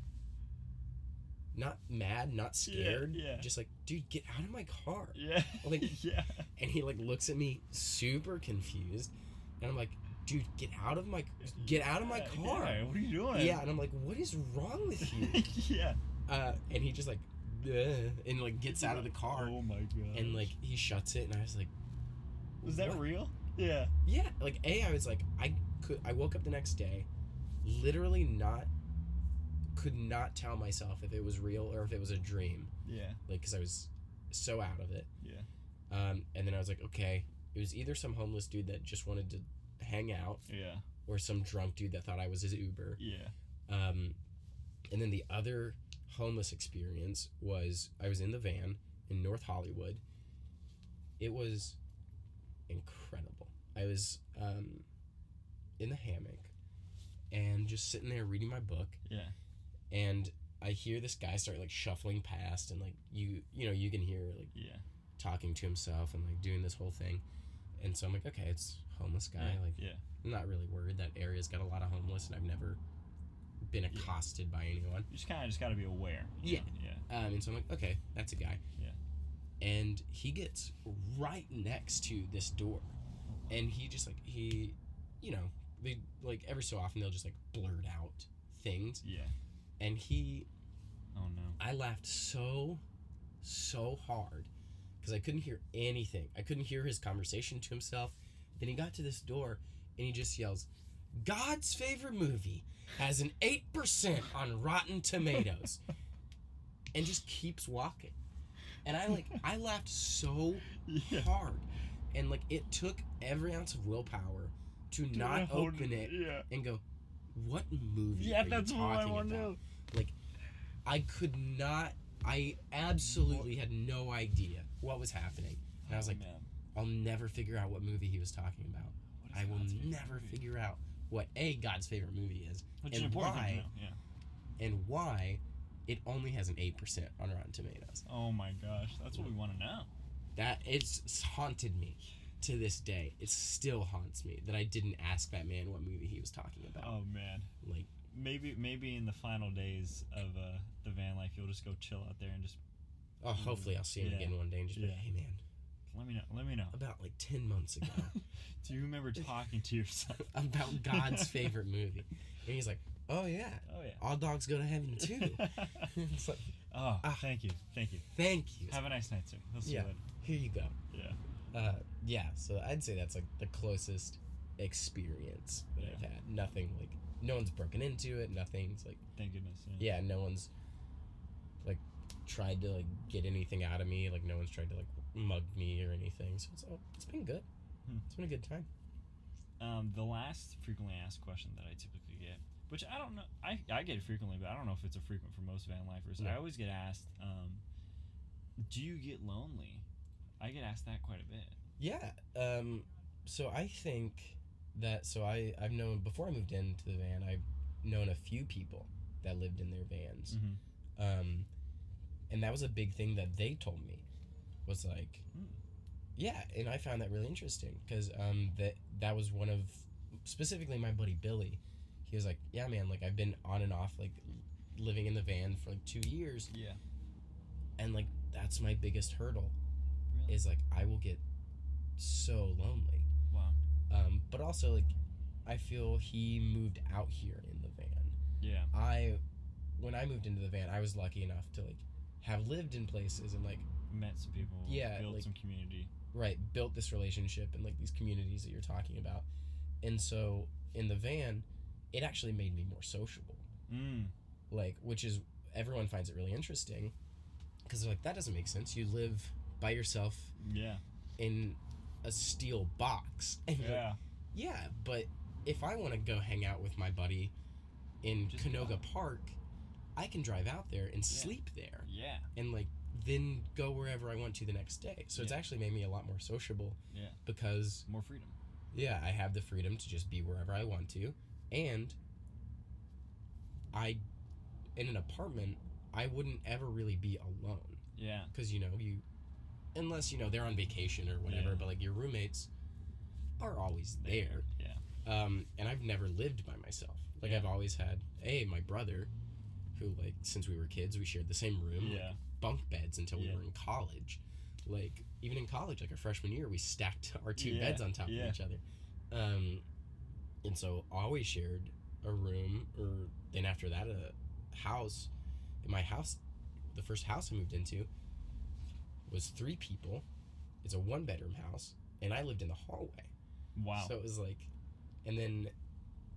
not mad not scared yeah. just like dude get out of my car Yeah. [laughs] Like- yeah. and he like looks at me super confused and i'm like dude get out of my get out of my car Yeah. What are you doing? yeah, and I'm like, what is wrong with you? [laughs] yeah. uh, and he just like, and like gets out of the car, Oh my god. and like he shuts it, and I was like, was that what? real? Yeah. Yeah, like a, I was like, I could, I woke up the next day, literally not, could not tell myself if it was real or if it was a dream, Yeah. like because I was so out of it. Yeah. Um, and then I was like, okay, it was either some homeless dude that just wanted to hang out, Yeah. or some drunk dude that thought I was his Uber. Yeah. Um, and then the other homeless experience was I was in the van in North Hollywood. It was incredible. I was um, in the hammock and just sitting there reading my book, Yeah. And I hear this guy start like shuffling past, and like you, you know, you can hear like Yeah. talking to himself and like doing this whole thing. And so I'm like, okay, it's homeless guy. yeah. Like, yeah. I'm not really worried. That area's got a lot of homeless, and I've never been Yeah. accosted by anyone. You just kind of just got to be aware. Yeah. know? Yeah. Um, and so I'm like, okay, that's a guy. Yeah. And he gets right next to this door, and he just like he, you know, they like every so often they'll just like blurt out things, Yeah. And he, Oh no. I laughed so, so hard, because I couldn't hear anything. I couldn't hear his conversation to himself. Then he got to this door, and he just yells, "God's favorite movie has an eight percent on Rotten Tomatoes," and just keeps walking. And I like I laughed so [laughs] Yeah. hard, and like it took every ounce of willpower to not open it Yeah. and go, "What movie?" Yeah, are you that's what I want to know. Like, I could not. I absolutely had no idea what was happening. And I was Oh, like, man. I'll never figure out what movie he was talking about. I will God's favorite never movie? figure out what a God's favorite movie is Which is and important why- know, Yeah. and why it only has an eight percent on Rotten Tomatoes. Oh my gosh, that's what we want to know. That it's haunted me to this day. It still haunts me that I didn't ask that man what movie he was talking about. Oh man. Like, Maybe maybe in the final days of uh, the van life, you'll just go chill out there and just oh, hopefully I'll see him Yeah. again one day and just be like, hey man, let me know. Let me know. about like ten months ago. [laughs] Do you remember talking to yourself? [laughs] about God's favorite movie. And he's like, oh yeah, Oh yeah. all dogs go to heaven too. [laughs] it's like, oh, Ah. thank you, thank you. thank you. Have a nice night, sir. We'll see Yeah. you later. Here you go. Yeah. Uh, yeah, so I'd say that's like the closest experience that I've had. Nothing like, no one's broken into it. Nothing's like, Thank goodness. Yeah. yeah, no one's like tried to like get anything out of me. Like no one's tried to like mug me or anything. So it's oh, it's been good. Hmm. It's been a good time. Um, the last frequently asked question that I typically get, which I don't know, I, I get it frequently, but I don't know if it's a frequent for most van lifers. I always get asked, um, do you get lonely? I get asked that quite a bit. Yeah. Um, so I think that so I I've known before I moved into the van I've known a few people that lived in their vans. Mm-hmm. Um, and that was a big thing that they told me was like, Hmm. yeah, and I found that really interesting because um that that was one of specifically my buddy Billy. He was like, yeah, man, like I've been on and off like living in the van for like two years, Yeah. and like that's my biggest hurdle? Is like I will get so lonely. wow. Um, but also like I feel he moved out here in the van. Yeah. I when I moved into the van, I was lucky enough to like have lived in places and like Met some people. Yeah, Built like- some community. right built this relationship and like these communities that you're talking about. And so in the van, it actually made me more sociable. Mm. Like which is everyone finds it really interesting because they're like that doesn't make sense. You live by yourself Yeah. in a steel box. [laughs] And you're like, Yeah. Yeah, but if I want to go hang out with my buddy in Just Canoga go. Park, I can drive out there and sleep there Yeah. and like then go wherever I want to the next day. So it's actually made me a lot more sociable Yeah. because More freedom. yeah, I have the freedom to just be wherever I want to and I in an apartment, I wouldn't ever really be alone Yeah. cuz you know, you unless you know they're on vacation or whatever, Yeah. but like your roommates are always there. Yeah. um, and I've never lived by myself. Like Yeah. I've always had a my brother, who like since we were kids we shared the same room, like, Yeah. bunk beds until we Yeah. were in college. Like even in college, like our freshman year, we stacked our two beds on top of each other, um, and so always shared a room. Or then after that, a house. In my house, the first house I moved into was three people. It's a one bedroom house, and I lived in the hallway. Wow. So it was like, and then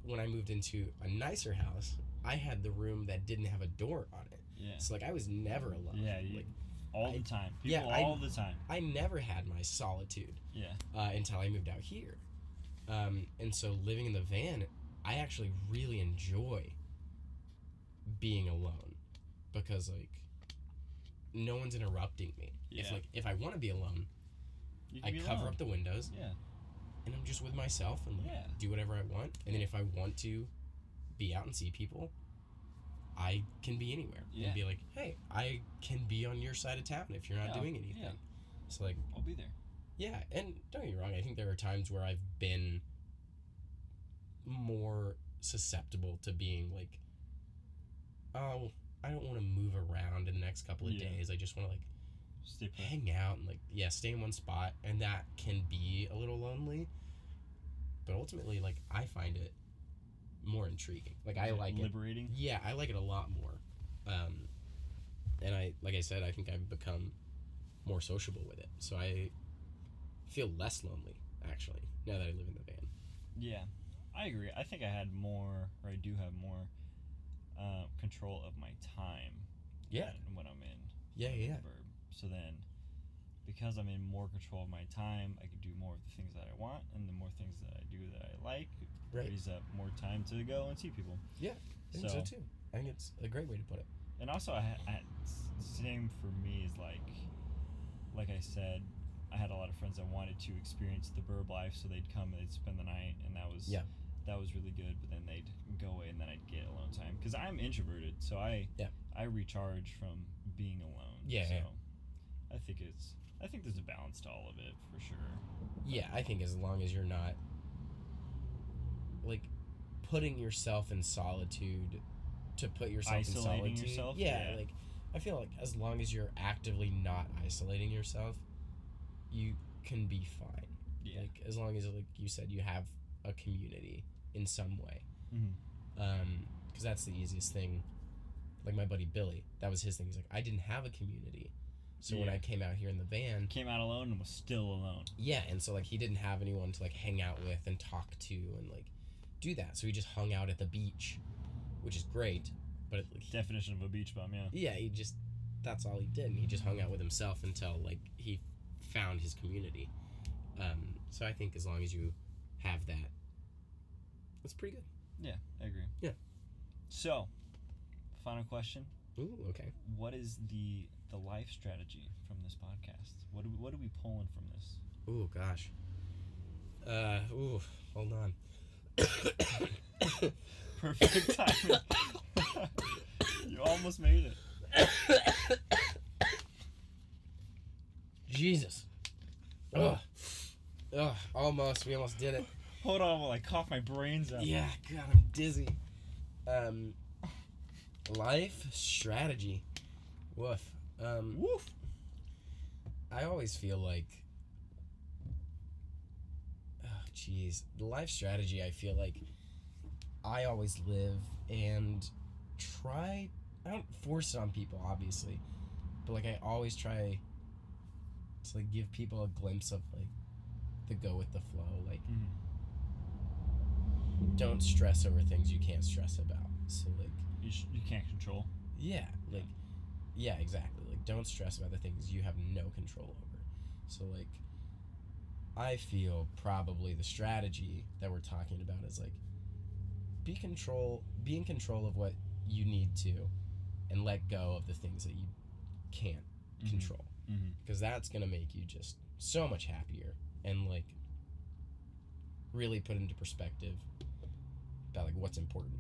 when I moved into a nicer house, I had the room that didn't have a door on it. yeah. So like I was never alone. Yeah, you- Like All I- the time. People yeah, I- all the time. I never had my solitude Yeah. uh, until I moved out here. Um, and so living in the van, I actually really enjoy being alone because like no one's interrupting me. If like if I want to be alone, I be cover alone. up the windows Yeah. and I'm just with myself and like Yeah. do whatever I want. And then if I want to be out and see people, I can be anywhere Yeah. and be like, hey, I can be on your side of town if you're not Yeah, doing anything. yeah. So like I'll be there. yeah, and don't get me wrong, I think there are times where I've been more susceptible to being like, oh, I don't want to move around in the next couple of Yeah. days. I just want to like Stay hang out and like yeah, stay in one spot, and that can be a little lonely. But ultimately, like I find it more intriguing. Like I like it. liberating. Yeah, I like it a lot more. Um, and I, like I said, I think I've become more sociable with it. So I feel less lonely actually now that I live in the van. Yeah, I agree. I think I had more, or I do have more uh, control of my time. Yeah. when I'm in. Yeah, when yeah. Burb. So then, because I'm in more control of my time, I can do more of the things that I want, and the more things that I do that I like, Right. frees up more time to go and see people. Yeah, I think so, too. I think it's a great way to put it. and also I, I same for me is like like I said I had a lot of friends that wanted to experience the burb life so they'd come and they'd spend the night and that was Yeah. That was really good but then they'd go away and then I'd get alone time because I'm introverted so I Yeah. I recharge from being alone Yeah, so yeah. I think it's I think there's a balance to all of it for sure Yeah, I think as long as you're not like putting yourself in solitude to put yourself Isolating in solitude. yourself? Yeah, Yeah. like I feel like as long as you're actively not isolating yourself, you can be fine. yeah Like as long as like you said you have a community in some way. Mhm. Um cuz that's the easiest thing. Like my buddy Billy, that was his thing. He's like I didn't have a community. So when I came out here in the van, came out alone and was still alone yeah, and so like he didn't have anyone to like hang out with and talk to and like do that. So he just hung out at the beach, which is great. But it, like, definition of a beach bum yeah yeah, he just that's all he did. And he just hung out with himself until like he found his community. Um, so I think as long as you have that, that's pretty good. yeah I agree Yeah. so final question Ooh, okay. what is the the life strategy from this podcast? What do we, what are we pulling from this? Ooh, gosh. Uh, ooh, hold on. [coughs] Perfect timing. [coughs] you almost made it. [coughs] Jesus. Ugh. Ugh, almost. We almost did it. Hold on while I cough my brains out. Yeah, God, I'm dizzy. Um, life strategy. Woof. Um, Woof. I always feel like, oh, jeez, the life strategy. I feel like I always live and try. I don't force it on people, obviously, but like I always try to like give people a glimpse of like the go with the flow. Like, Mhm. Don't stress over things you can't stress about. So like. You, sh- you can't control. Yeah, like yeah, exactly. Like don't stress about the things you have no control over. So like I feel probably the strategy that we're talking about is like be control be in control of what you need to and let go of the things that you can't Mhm. control because that's going to make you just so much happier and like really put into perspective about like what's important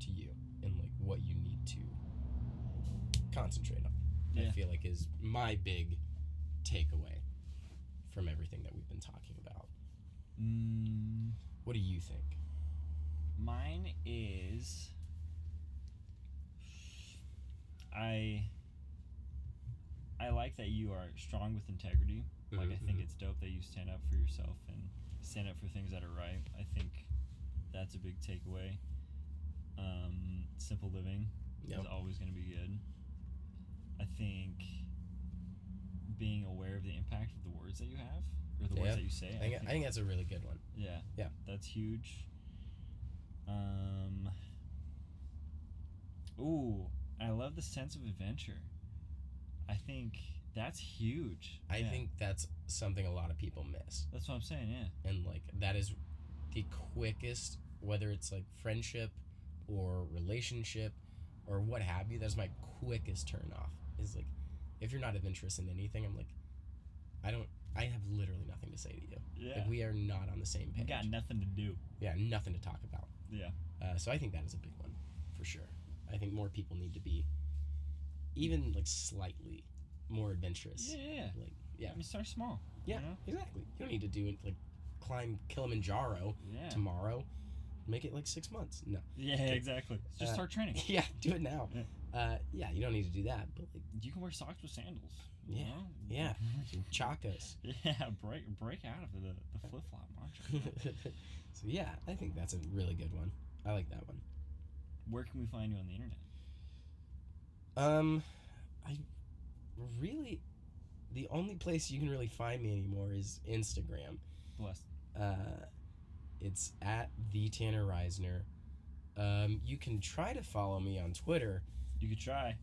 to you and like what you need to concentrate on i feel like is my big takeaway from everything that we've been talking about Mm, what do you think mine is. I. I like that you are strong with integrity. Like I think Mhm. it's dope that you stand up for yourself and stand up for things that are right. I think that's a big takeaway. Um, simple living Yep. is always going to be good. I think being aware of the impact of the words that you have or the Yeah. words that you say. I think, I think that's a really good one yeah. Yeah. That's huge. Um. Ooh, I love the sense of adventure. I think that's huge. i Yeah. think that's something a lot of people miss that's what I'm saying. Yeah. and like that is the quickest, whether it's like friendship or relationship or what have you. That's my quickest turn off. Is like, if you're not of interest in anything, I'm like, I don't. I have literally nothing to say to you. Yeah. Like we are not on the same page. got nothing to do. Yeah, nothing to talk about. Yeah. Uh, so I think that is a big one for sure. I think more people need to be even like slightly more adventurous. Yeah. yeah, yeah. Like yeah, I mean, start small. yeah, You know? exactly. You don't need to do it like climb Kilimanjaro Yeah. tomorrow. Make it like six months. No. Yeah, Okay. exactly. Just Uh, start training. [laughs] Yeah, do it now. Yeah. Uh, yeah, you don't need to do that, but like You can wear socks with sandals. Yeah, know? yeah. [laughs] chacos. yeah, break break out of the, the flip flop macho. [laughs] so yeah, I think that's a really good one. I like that one. Where can we find you on the internet? Um, I really, the only place you can really find me anymore is Instagram. Bless. Uh, it's at the Tanner Risner. Um, you can try to follow me on Twitter, You could try.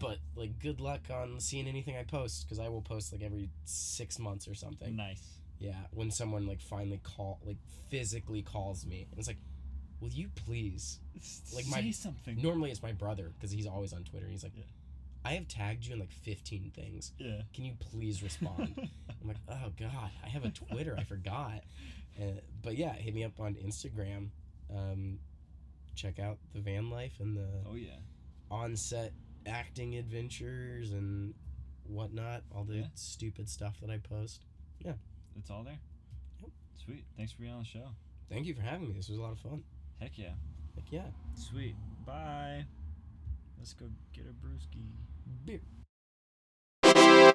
but like, good luck on seeing anything I post because I will post like every six months or something. Nice. Yeah, when someone like finally call, like physically calls me, and it's like, will you please? Like Say my- something. Normally it's my brother because he's always on Twitter. He's like, Yeah. I have tagged you in like fifteen things. Yeah. Can you please respond? [laughs] I'm like, oh god, I have a Twitter. I forgot. [laughs] Uh, but yeah, hit me up on Instagram. Um, check out the van life and the oh yeah. on-set acting adventures and whatnot. All the Yeah. stupid stuff that I post. Yeah, it's all there. Yep. Sweet. Thanks for being on the show. Thank you for having me. This was a lot of fun. Heck yeah. Heck yeah. Sweet. Bye. Let's go get a brewski. Beer.